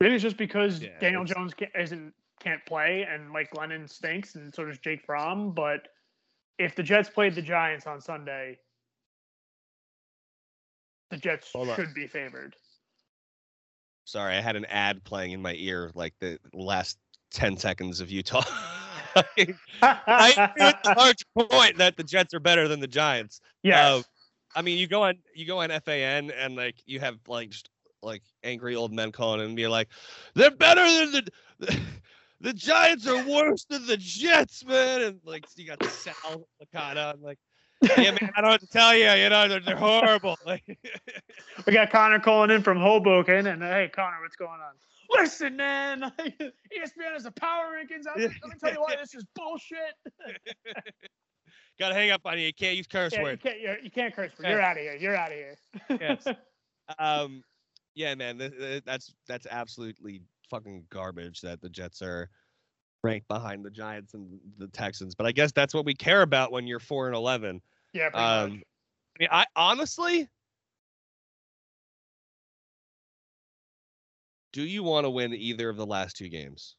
Maybe it's just because Yeah, Daniel Jones isn't can't play and Mike Glennon stinks, and so does Jake Fromm. But if the Jets played the Giants on Sunday, the Jets Hold on. should be favored. Sorry, I had an ad playing in my ear like the last 10 seconds of Utah. I with the large point that the Jets are better than the Giants. Yeah. uh, I mean, you go on you go on FAN and like you have like just like angry old men calling and be like, they're better than the, the Giants are worse than the Jets, man. And like you got the Sal Licata and like, yeah, man, I don't have to tell you, you know, they're, they're horrible. Like, we got Conor calling in from Hoboken, and hey, Conor, what's going on? Listen, man, ESPN has the power rankings. out. Let me tell you why this is bullshit. gotta hang up on you. You can't use curse Yeah, you words. can't. You're, you can't curse. words. You're out of here. You're out of here. Yes. Um, yeah, man, th- th- that's that's absolutely fucking garbage that the Jets are ranked behind the Giants and the Texans. But I guess that's what we care about when you're four and eleven. yeah. Um. I mean, I honestly, do you want to win either of the last two games?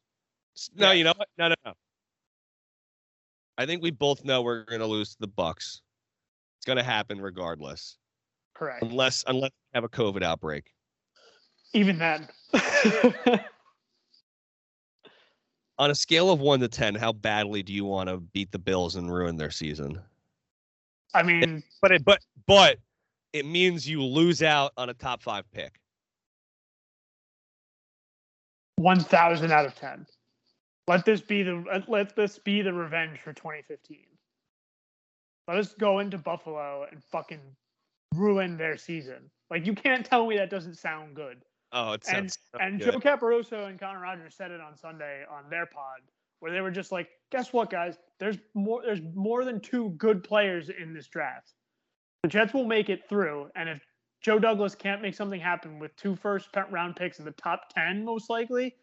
S- No, you know what? No, no, no. I think we both know we're going to lose to the Bucs. It's going to happen regardless, Correct. unless unless we have a COVID outbreak. Even then. On a scale of one to ten, how badly do you want to beat the Bills and ruin their season? I mean, But it, but but it means you lose out on a top five pick. one thousand out of ten. Let this be the let- let this be the revenge for 2015. Let us go into Buffalo and fucking ruin their season. Like you can't tell me that doesn't sound good. Oh, it and so and. Joe Caporoso and Connor Rogers said it on Sunday on their pod, where they were just like, "Guess what, guys? There's more. There's more than two good players in this draft. The Jets will make it through, and if Joe Douglas can't make something happen with two first round picks in the top ten, most likely,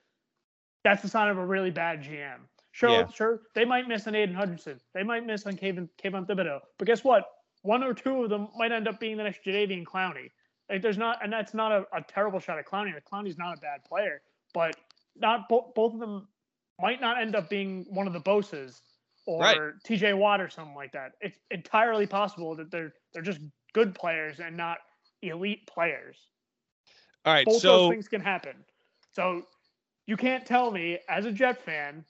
that's the sign of a really bad GM. Sure, Yeah. sure. They might miss an Aidan Hutchinson. They might miss on Kevin Kayvon Thibodeaux. But guess what? One or two of them might end up being the next Jadeveon Clowney. Like there's not, and that's not a, a terrible shot at Clowney. Like, Clowney's not a bad player, but not bo- both of them might not end up being one of the Bosas or Right. TJ Watt or something like that. It's entirely possible that they're they're just good players and not elite players All right, both so those things can happen. So you can't tell me as a Jet fan,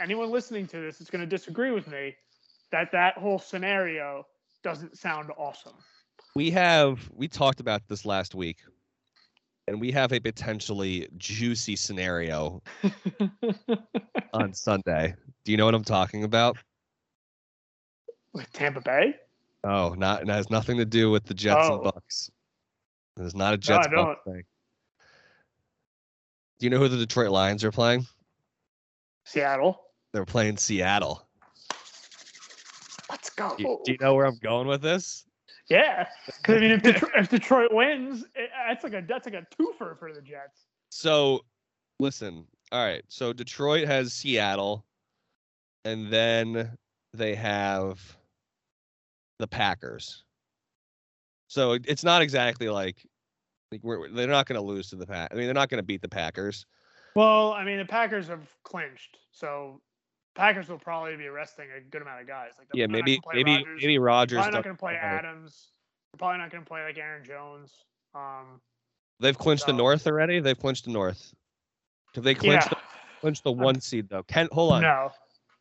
anyone listening to this is going to disagree with me that that whole scenario doesn't sound awesome. We have we talked about this last week, and we have a potentially juicy scenario on Sunday. Do you know what I'm talking about? with Tampa Bay? Oh, not it has nothing to do with the Jets Oh. and Bucs. It's not a No, Jets Bucs thing. Do you know who the Detroit Lions are playing? Seattle. They're playing Seattle. Let's go. Do you, do you know where I'm going with this? Yeah, because I mean, if Detroit, if Detroit wins, it, that's like a that's like a twofer for the Jets. So, listen. All right. So Detroit has Seattle, and then they have the Packers. So it- it's not exactly like like we're, they're not going to lose to the Pack. I mean, they're not going to beat the Packers. Well, I mean, the Packers have clinched, so Packers will probably be resting a good amount of guys. Like Yeah, maybe maybe Rodgers. maybe Rodgers. probably not going to play Adams. They're probably not going to play like Aaron Jones. Um, They've clinched the North already. They've clinched the North. Have they clinched yeah, the, clinched the one seed though? Can hold on. no.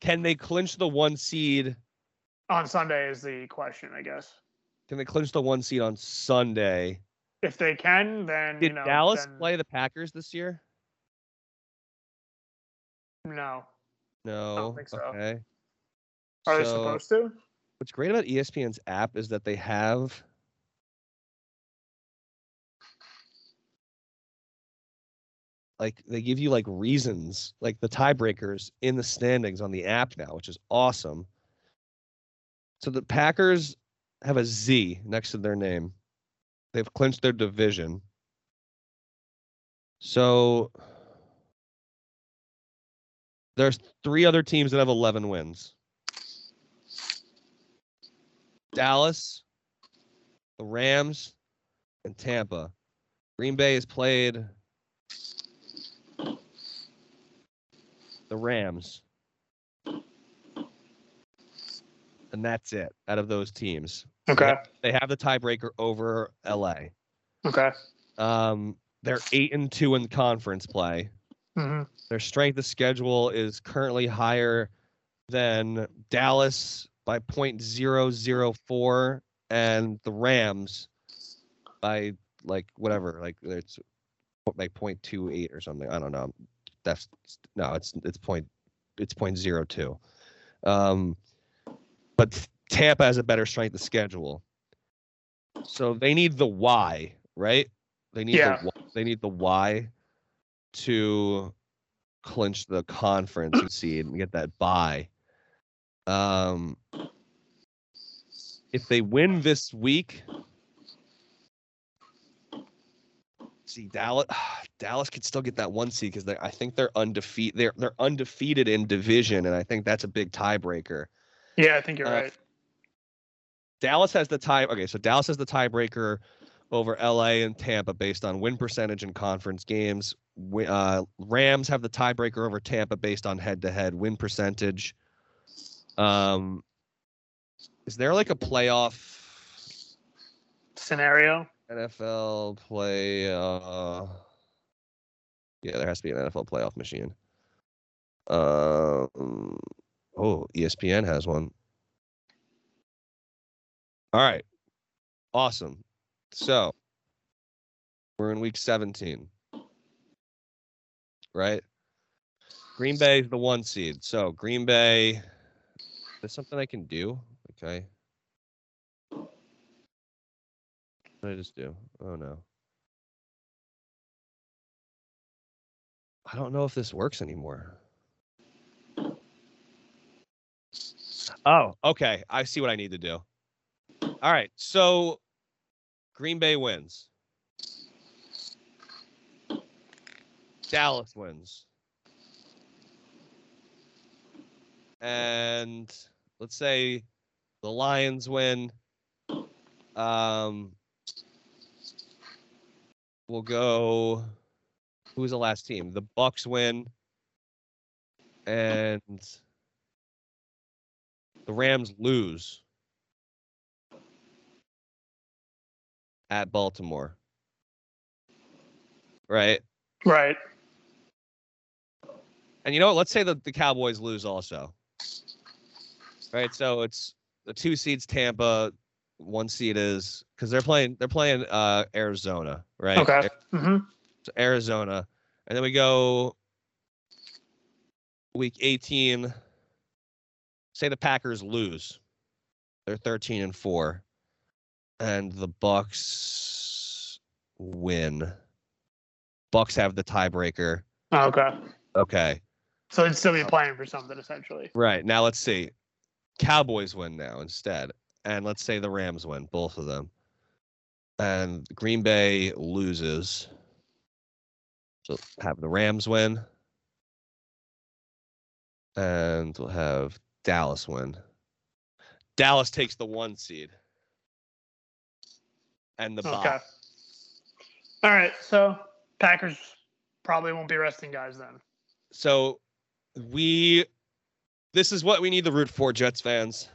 Can they clinch the one seed? On Sunday is the question, I guess. Can they clinch the one seed on Sunday? If they can, then Did you know. Dallas then- play the Packers this year? No. No. I don't think so. Okay. Are they supposed to? What's great about ESPN's app is that they have like they give you like reasons, like the tiebreakers in the standings on the app now, which is awesome. So the Packers have a Z next to their name. They've clinched their division. So there's three other teams that have 11 wins. Dallas, the Rams, and Tampa. Green Bay has played the Rams. And that's it out of those teams. Okay. They have the tiebreaker over LA. Okay. Um, they're eight and two in conference play. Hmm Their strength of schedule is currently higher than Dallas by .004 and the Rams by like whatever, like it's like .28 or something. I don't know. That's no, it's it's point it's .02. Um, but Tampa has a better strength of schedule, so they need the why, right? They need Yeah. the they need the Y to clinch the conference seed and get that bye. Um, if they win this week, see Dallas. Dallas could still get that one seed because I think they're undefeated. They're they're undefeated in division, and I think that's a big tiebreaker. Yeah, I think you're Uh, right. Dallas has the tie. Okay, so Dallas has the tiebreaker over LA and Tampa based on win percentage in conference games. Uh, Rams have the tiebreaker over Tampa based on head-to-head win percentage. Um, is there like a playoff Scenario. NFL play? Uh, yeah, there has to be an NFL playoff machine. Um, oh, ESPN has one. All right. Awesome. So we're in week 17. Right? Green Bay is the one seed. So Green Bay, there's something I can do. Okay. What did I just do? Oh no. I don't know if this works anymore. Oh, okay. I see what I need to do. All right. So Green Bay wins. Dallas wins. and let's say the Lions win. Um, we'll go. Who's the last team? The Bucs win, and the Rams lose at Baltimore. Right. Right. And you know what? Let's say that the Cowboys lose also. Right. So it's the two seeds Tampa, one seed is because they're playing they're playing uh Arizona, right? Okay. Mm-hmm. So Arizona. And then we go week 18. Say the Packers lose. They're 13 and 4. And the Bucs win. Bucs have the tiebreaker. Oh, okay. Okay. So it'd still be playing for something essentially. Right. Now let's see. Cowboys win now instead. And let's say the Rams win, both of them. And Green Bay loses. So have the Rams win. And we'll have Dallas win. Dallas takes the one seed. And the Okay. bye. All right. So Packers probably won't be resting guys then. So we this is what we need to root for, Jets fans.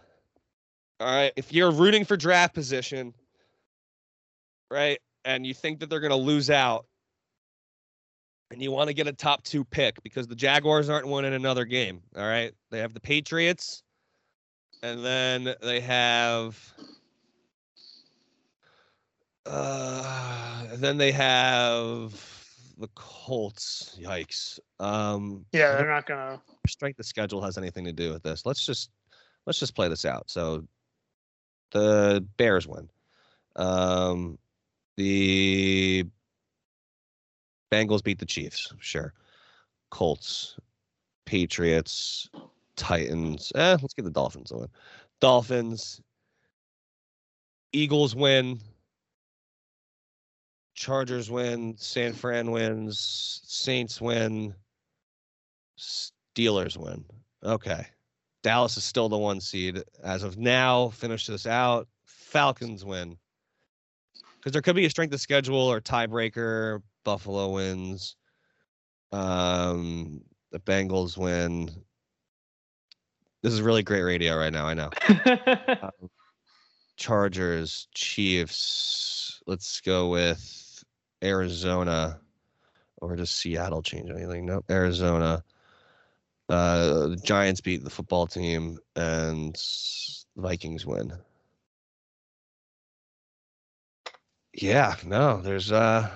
All right. If you're rooting for draft position, right, and you think that they're gonna lose out and you want to get a top two pick because the Jaguars aren't winning another game. All right. They have the Patriots, and then they have uh then they have the Colts. Yikes. Um Yeah, they're not gonna. strength of schedule has anything to do with this. Let's just let's just play this out. So the Bears win. Um the Bengals beat the Chiefs, sure. Colts, Patriots, Titans. Eh, let's give the Dolphins a win. Dolphins, Eagles win. Chargers win. San Fran wins. Saints win. Steelers win. Okay. Dallas is still the one seed as of now. Finish this out. Falcons win. Because there could be a strength of schedule or tiebreaker. Buffalo wins. Um, the Bengals win. This is really great radio right now. I know. Chargers, Chiefs. Let's go with Arizona. Or does Seattle change anything? Nope. Arizona. Uh, the Giants beat the football team, and the Vikings win. Yeah, no, there's uh.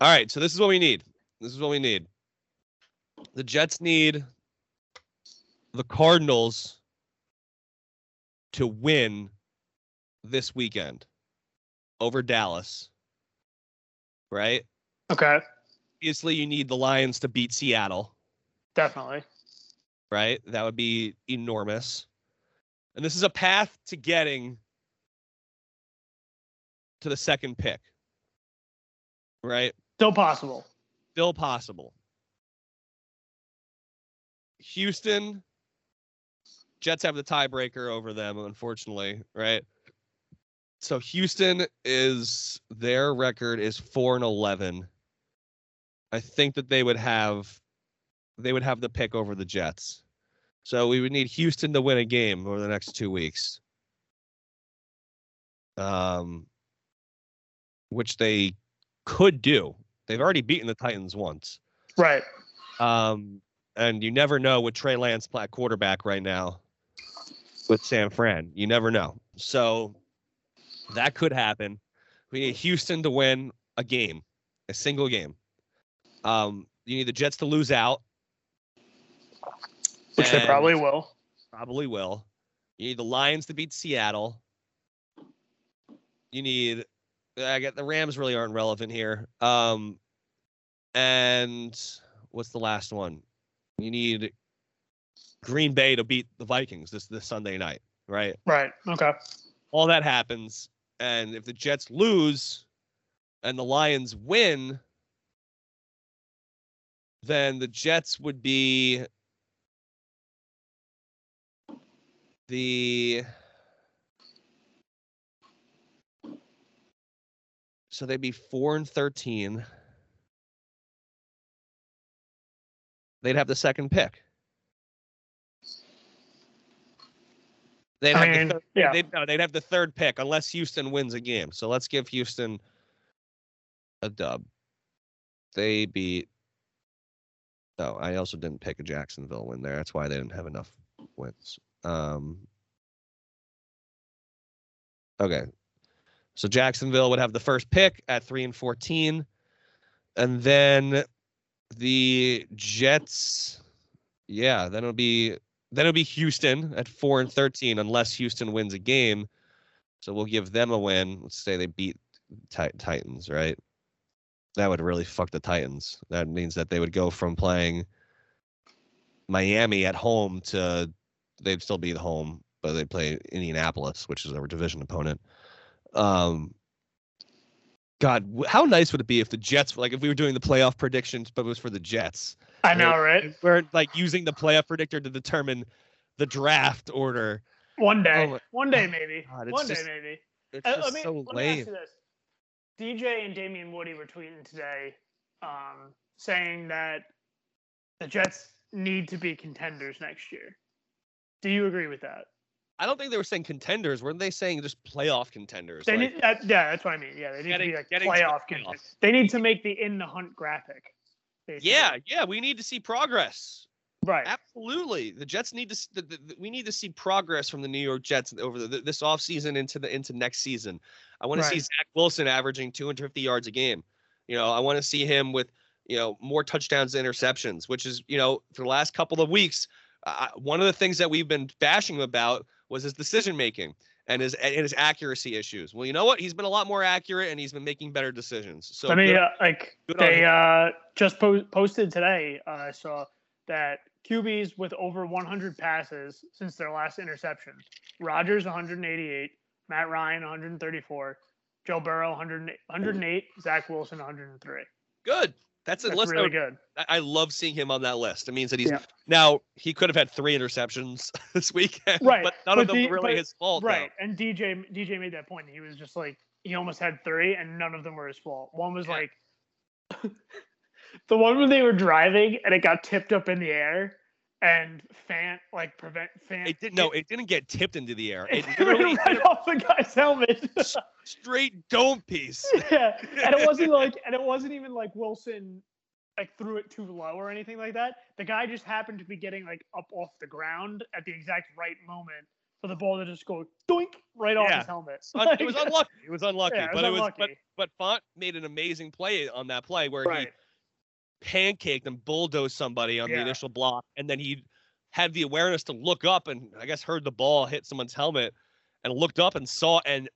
All right, so this is what we need. This is what we need. The Jets need the Cardinals to win this weekend over Dallas. Right? okay. Obviously, you need the Lions to beat Seattle. Definitely. right? That would be enormous. And this is a path to getting to the second pick, right? Still possible. Still possible. Houston, Jets have the tiebreaker over them, unfortunately, right? So Houston is their record is four and eleven. I think that they would have they would have the pick over the Jets. So we would need Houston to win a game over the next two weeks. Um which they could do. They've already beaten the Titans once. Right. Um, and you never know with Trey Lance at quarterback right now with San Fran. You never know. So that could happen. We need Houston to win a game, a single game. Um, you need the Jets to lose out. Which they probably will. Probably will. You need the Lions to beat Seattle. You need I get the Rams really aren't relevant here. Um and what's the last one? You need Green Bay to beat the Vikings this this Sunday night, right? Right. Okay. All that happens and if the Jets lose and the Lions win, then the Jets would be the So they'd be four and thirteen. They'd have the second pick. They'd I have mean, the third, yeah. they'd, no, they'd have the third pick unless Houston wins a game. So let's give Houston a dub. They beat. Oh, I also didn't pick a Jacksonville win there. That's why they didn't have enough wins. Um, okay, so Jacksonville would have the first pick at three and fourteen, and then the Jets. Yeah, then it'll be then it'll be Houston at four and thirteen unless Houston wins a game. So we'll give them a win. Let's say they beat Tit- Titans, right? That would really fuck the Titans. That means that they would go from playing Miami at home to they'd still be at home, but they play Indianapolis, which is our division opponent. Um, God, how nice would it be if the Jets, like if we were doing the playoff predictions, but it was for the Jets? I know, right? We're like using the playoff predictor to determine the draft order. One day, Oh one day maybe, God, one just day maybe. It's Uh, just let me, so let me ask you this: DJ and Damien Woody were tweeting today, um, saying that the Jets need to be contenders next year. Do you agree with that? I don't think they were saying contenders. Weren't they saying just playoff contenders? They Like, need, that, yeah, that's what I mean. Yeah, they need Getting- to be like playoff playoffs. contenders. They need to make the in the hunt graphic. Basically. yeah, yeah, we need to see progress. right. Absolutely, the Jets need to. The, the, we need to see progress from the New York Jets over the, this offseason into the into next season. I want to see Zach Wilson averaging 250 yards a game. You know, I want to see him with you know more touchdowns than interceptions, which is you know for the last couple of weeks, uh, one of the things that we've been bashing about was his decision making and his and his accuracy issues. Well, you know what? He's been a lot more accurate and he's been making better decisions. So I mean, good- uh, like good they uh, just po- posted today. Uh, I saw that QBs with over 100 passes since their last interception: Rodgers 188, Matt Ryan 134, Joe Burrow 108, 108 Zach Wilson 103. good. That's a That's list. I really would- good. I I love seeing him on that list. It means that he's Yeah. now he could have had three interceptions this weekend, Right, But none but of them the- were really but- his fault. though. Right, and DJ DJ made that point. He was just like he almost had three, and none of them were his fault. One was Yeah. like the one when they were driving and it got tipped up in the air, and Fant like prevent Fant. It didn't. No, it didn't get tipped into the air. It It literally right off the guy's helmet. straight dome piece. yeah, and it wasn't like, and it wasn't even like Wilson like threw it too low or anything like that. The guy just happened to be getting like up off the ground at the exact right moment for the ball to just go doink right off Yeah. his helmet. Un- it was unlucky. It was unlucky. Yeah, it was but it was. But unlucky. but Fant made an amazing play on that play where Right. he pancaked and bulldozed somebody on the initial block, and then he had the awareness to look up and I guess heard the ball hit someone's helmet, and looked up and saw and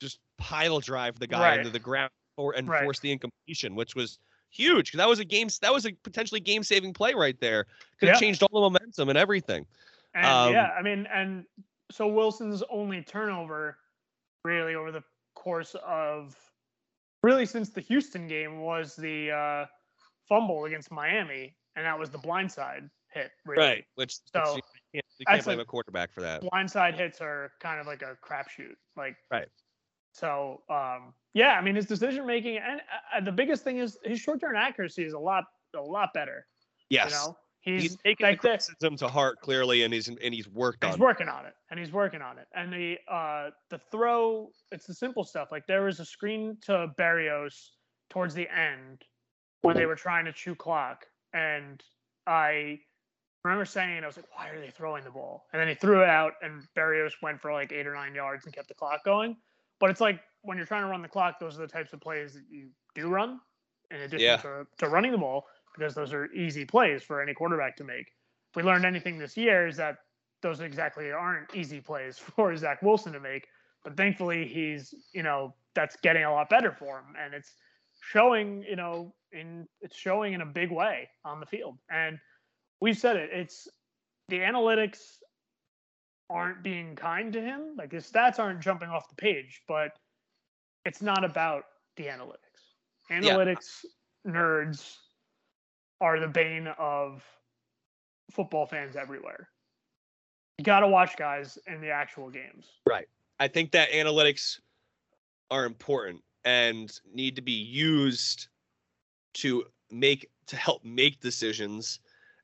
just pile drive the guy Right. into the ground or and Right. force the incompletion, which was huge because that was a game that was a potentially game saving play right there. Could have Yeah. changed all the momentum and everything. And Um, yeah, I mean, and so Wilson's only turnover really over the course of really since the Houston game was the uh, fumble against Miami, and that was the blindside hit. Really. Which, which So, you can't, you can't blame a- a quarterback for that. Blindside hits are kind of like a crapshoot. Like Right. So um, yeah, I mean his decision making and uh, the biggest thing is his short term accuracy is a lot a lot better. Yes. You know, He's, he's, taken the like the, criticism to heart clearly, and he's and he's worked he's on. working on it and he's working on it and the uh the throw it's the simple stuff like there was a screen to Berrios towards the end when they were trying to chew clock. And I remember saying I was like why are they throwing the ball? And then he threw it out and Berrios went for like eight or nine yards and kept the clock going. But it's like when you're trying to run the clock those are the types of plays that you do run in addition Yeah. to, to running the ball because those are easy plays for any quarterback to make. If we learned anything this year is that those exactly aren't easy plays for Zach Wilson to make. But thankfully, he's you know that's getting a lot better for him, and it's showing you know in it's showing in a big way on the field. And we've said it. It's the analytics aren't being kind to him. Like his stats aren't jumping off the page, but it's not about the analytics. Analytics nerds are the bane of football fans everywhere. You got to watch guys in the actual games. Right. I think that analytics are important and need to be used to make to help make decisions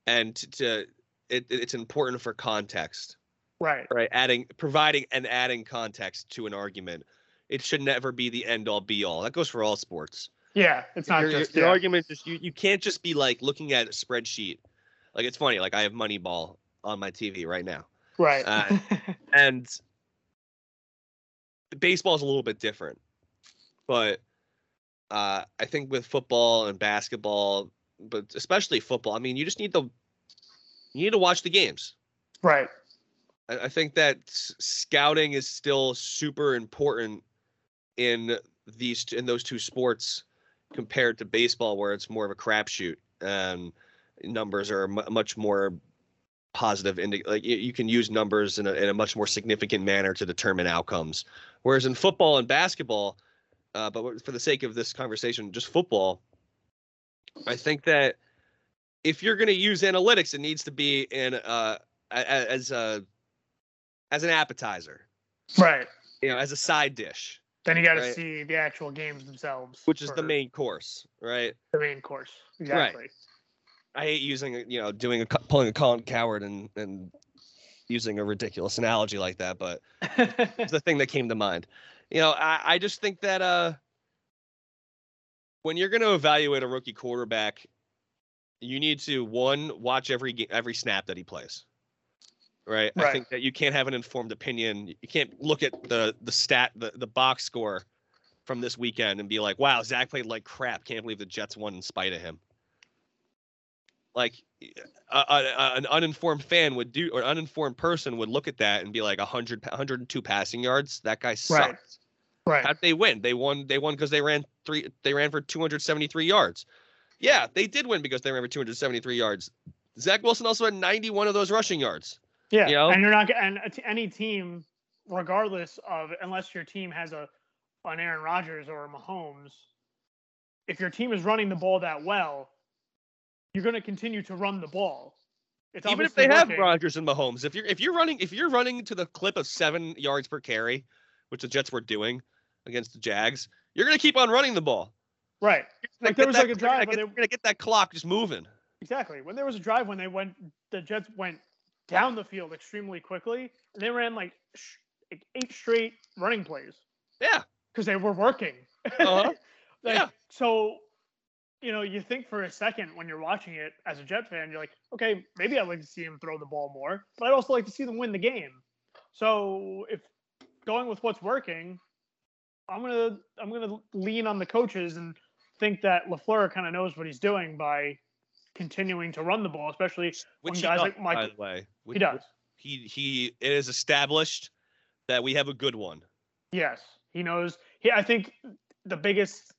and to, to it, it's important for context Right. right adding providing and adding context to an argument it should never be the end all be all that goes for all sports Yeah. It's not your, just your yeah. argument just you, you can't just be like looking at a spreadsheet like it's funny like i have moneyball on my tv right now right. uh, and baseball is a little bit different but uh, i think with football and basketball but especially football i mean you just need to you need to watch the games right. I, I think that scouting is still super important in these in those two sports compared to baseball where it's more of a crapshoot and numbers are mu much more positive indi- like you, you can use numbers in a, in a much more significant manner to determine outcomes whereas in football and basketball uh, but for the sake of this conversation just football i think that if you're going to use analytics it needs to be in uh, as a as an appetizer Right. you know as a side dish Then you got to Right. see the actual games themselves, which is the main course right the main course. Exactly. I hate using, you know, doing a pulling a Colin Cowherd and and using a ridiculous analogy like that, but it's the thing that came to mind. You know, I, I just think that uh, when you're going to evaluate a rookie quarterback, you need to one watch every every snap that he plays. Right? I think that you can't have an informed opinion. You can't look at the the stat the the box score from this weekend and be like, "Wow, Zach played like crap. Can't believe the Jets won in spite of him." Like a, a, a- an uninformed fan would do, or an uninformed person would look at that and be like, 100, 102 passing yards. That guy sucks. Right. right. How'd they win? They won. They won because they ran three. They ran for 273 yards. Yeah, they did win because they ran for 273 yards. Zach Wilson also had 91 of those rushing yards. Yeah, You know? and you're not and any team, regardless of unless your team has a an Aaron Rodgers or a Mahomes, if your team is running the ball that well, you're going to continue to run the ball. It's Even if they have working. Rodgers and Mahomes, if you're if you're running if you're running to the clip of seven yards per carry, which the Jets were doing against the Jags, you're gonna keep on running the ball. right? Like, there was that- like a drive gonna where get- they- you're gonna get that clock just moving. Exactly. When there was a drive when they went, the Jets went down the field extremely quickly, and they ran like, sh- like eight straight running plays Yeah. because they were working. Uh-huh. Like, Yeah. So, you know, you think for a second when you're watching it as a Jet fan, you're like, okay, maybe I'd like to see him throw the ball more, but I'd also like to see them win the game. So if going with what's working, I'm gonna I'm gonna lean on the coaches and think that LaFleur kind of knows what he's doing by continuing to run the ball, especially Which When guys does, like by the way. he does. He he. It is established that we have a good one. Yes, he knows. He, I think the biggest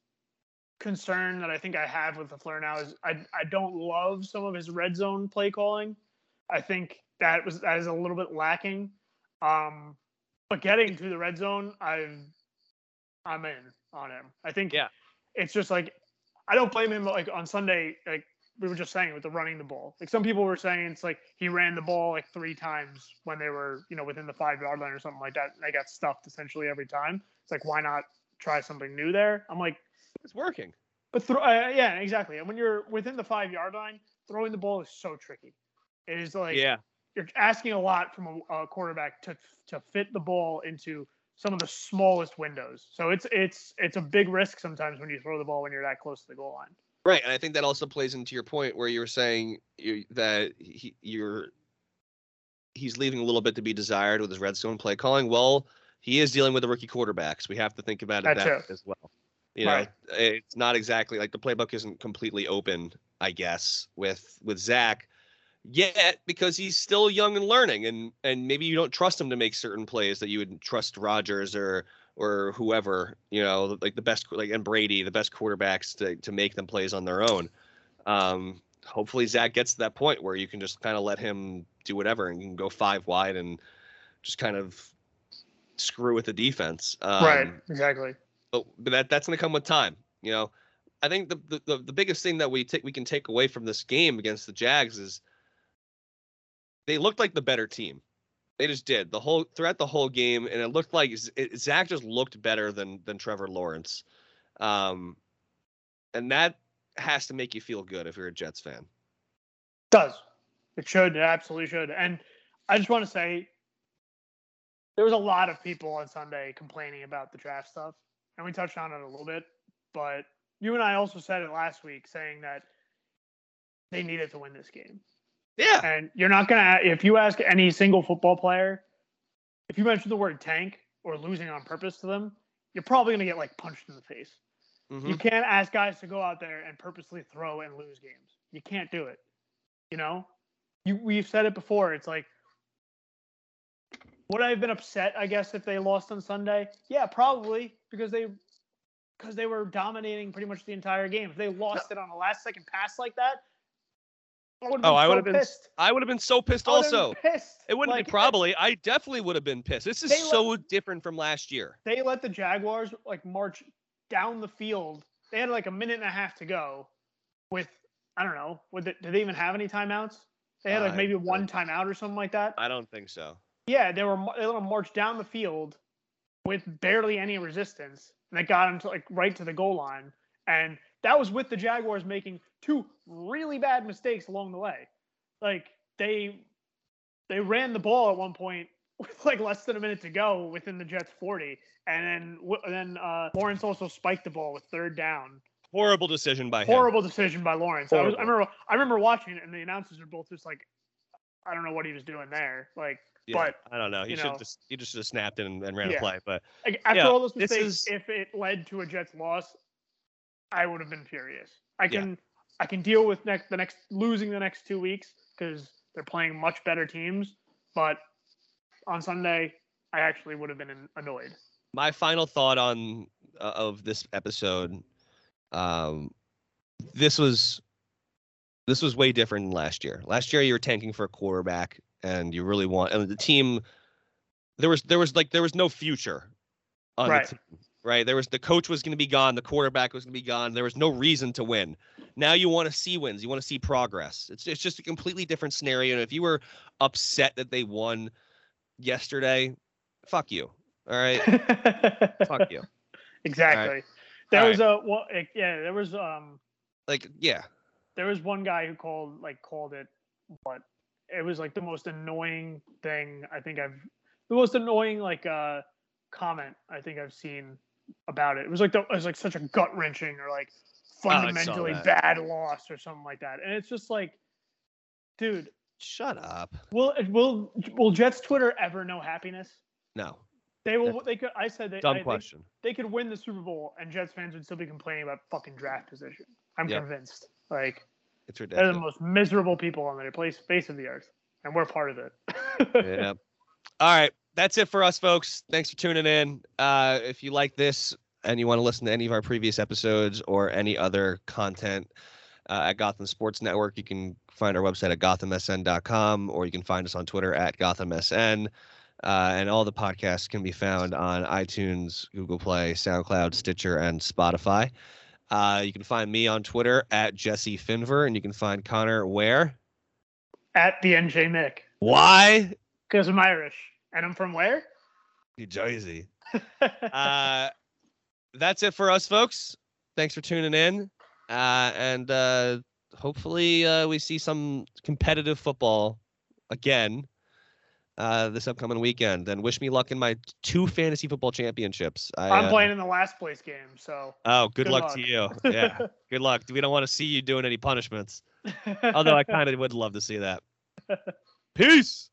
concern that I think I have with the Fleur now is I I don't love some of his red zone play calling. I think that was that is a little bit lacking. Um, but getting to the red zone, I've I'm in on him. I think Yeah. it's just like I don't blame him. Like on Sunday, like we were just saying with the running the ball. Like some people were saying it's like he ran the ball like three times when they were, you know, within the five yard line or something like that. And they got stuffed essentially every time. It's like why not try something new there? I'm like, It's working. but throw, uh, yeah, exactly. And when you're within the five yard line, throwing the ball is so tricky. It is like yeah. you're asking a lot from a, a quarterback to to fit the ball into some of the smallest windows. So it's it's it's a big risk sometimes when you throw the ball when you're that close to the goal line. Right, and I think that also plays into your point where you were saying you, that he, you're he's leaving a little bit to be desired with his red zone play calling. Well, he is dealing with the rookie quarterbacks. We have to think about it That that as well. You know, Right. it's not exactly like the playbook isn't completely open, I guess, with with Zach yet because he's still young and learning, and and maybe you don't trust him to make certain plays that you would trust Rodgers or or whoever, you know, like the best like and Brady, the best quarterbacks to to make them plays on their own. Um, hopefully Zach gets to that point where you can just kind of let him do whatever and you can go five wide and just kind of screw with the defense. Um, right. Exactly. But, but that that's going to come with time. You know, I think the, the the biggest thing that we take we can take away from this game against the Jags is they looked like the better team. They just did the whole throughout the whole game, and it looked like it, Zach just looked better than than Trevor Lawrence, um, and that has to make you feel good if you're a Jets fan. Does it should it absolutely should, and I just want to say there was a lot of people on Sunday complaining about the draft stuff, and we touched on it a little bit, but you and I also said it last week, saying that they needed to win this game. Yeah. And you're not going to, if you ask any single football player, if you mention the word tank or losing on purpose to them, you're probably going to get like punched in the face. Mm-hmm. You can't ask guys to go out there and purposely throw and lose games. You can't do it. You know, you we've said it before. It's like, would I have been upset? I guess if they lost on Sunday, yeah, probably because they because they were dominating pretty much the entire game. If they lost it on a last second pass like that, I oh, I would have been. Pissed. I would have been so pissed. Also, pissed. It wouldn't like, be probably. I definitely would have been pissed. This is so let, different from last year. They let the Jaguars like march down the field. They had like a minute and a half to go. With I don't know. Would did they even have any timeouts? They had like maybe one timeout or something like that. I don't think so. Yeah, they were they let them march down the field with barely any resistance, and they got them to like right to the goal line. And that was with the Jaguars making two really bad mistakes along the way. Like they they ran the ball at one point with like less than a minute to go within the Jets 40, and then then uh, Lawrence also spiked the ball with third down. Horrible decision by him. Horrible decision by Lawrence. I, was, I remember I remember watching it, and the announcers are both just like, I don't know what he was doing there. Like, yeah, but I don't know. He should just he just should have snapped it and, and ran yeah. a play. But after yeah, all those mistakes, is... if it led to a Jets loss, I would have been furious. I can. I can deal with next the next losing the next two weeks because they're playing much better teams. But on Sunday, I actually would have been annoyed. My final thought on uh, of this episode, um, this was this was way different than last year. Last year, you were tanking for a quarterback, and you really want and the team. There was there was like there was no future on right. the team right? There was the coach was going to be gone, the quarterback was going to be gone. There was no reason to win. Now you want to see wins, you want to see progress. It's it's just a completely different scenario. And if you were upset that they won yesterday, fuck you. All right, fuck you. Exactly. Right. There all was right. a well, yeah. There was um like yeah. There was one guy who called like called it what it was like the most annoying thing I think I've the most annoying like uh comment I think I've seen about it. It was like the, it was like such a gut wrenching or like fundamentally oh, bad loss or something like that. And it's just like, dude, shut up. Will will will Jets Twitter ever know happiness? No. They will. They could. I said they. Dumb I, question. They, they, could win the Super Bowl, and Jets fans would still be complaining about fucking draft position. I'm yep. convinced. Like, it's ridiculous. They're the most miserable people on the place face of the earth, and we're part of it. yeah. All right that's it for us, folks. Thanks for tuning in. Uh, if you like this and you want to listen to any of our previous episodes or any other content uh, at Gotham Sports Network, you can find our website at gothamsn.com or you can find us on Twitter at gothamsn. Uh, and all the podcasts can be found on iTunes, Google Play, SoundCloud, Stitcher, and Spotify. Uh, you can find me on Twitter at Jesse Finver, and you can find Conor where? At the NJ Mick. Why? Because I'm Irish. And I'm from where? New Jersey. uh, that's it for us, folks. Thanks for tuning in. Uh, and uh, hopefully, uh, we see some competitive football again uh, this upcoming weekend. And wish me luck in my two fantasy football championships. I, am uh, playing in the last place game, so. Oh, good, good luck, luck, to you. Yeah, good luck. We don't want to see you doing any punishments. Although I kind of would love to see that. Peace.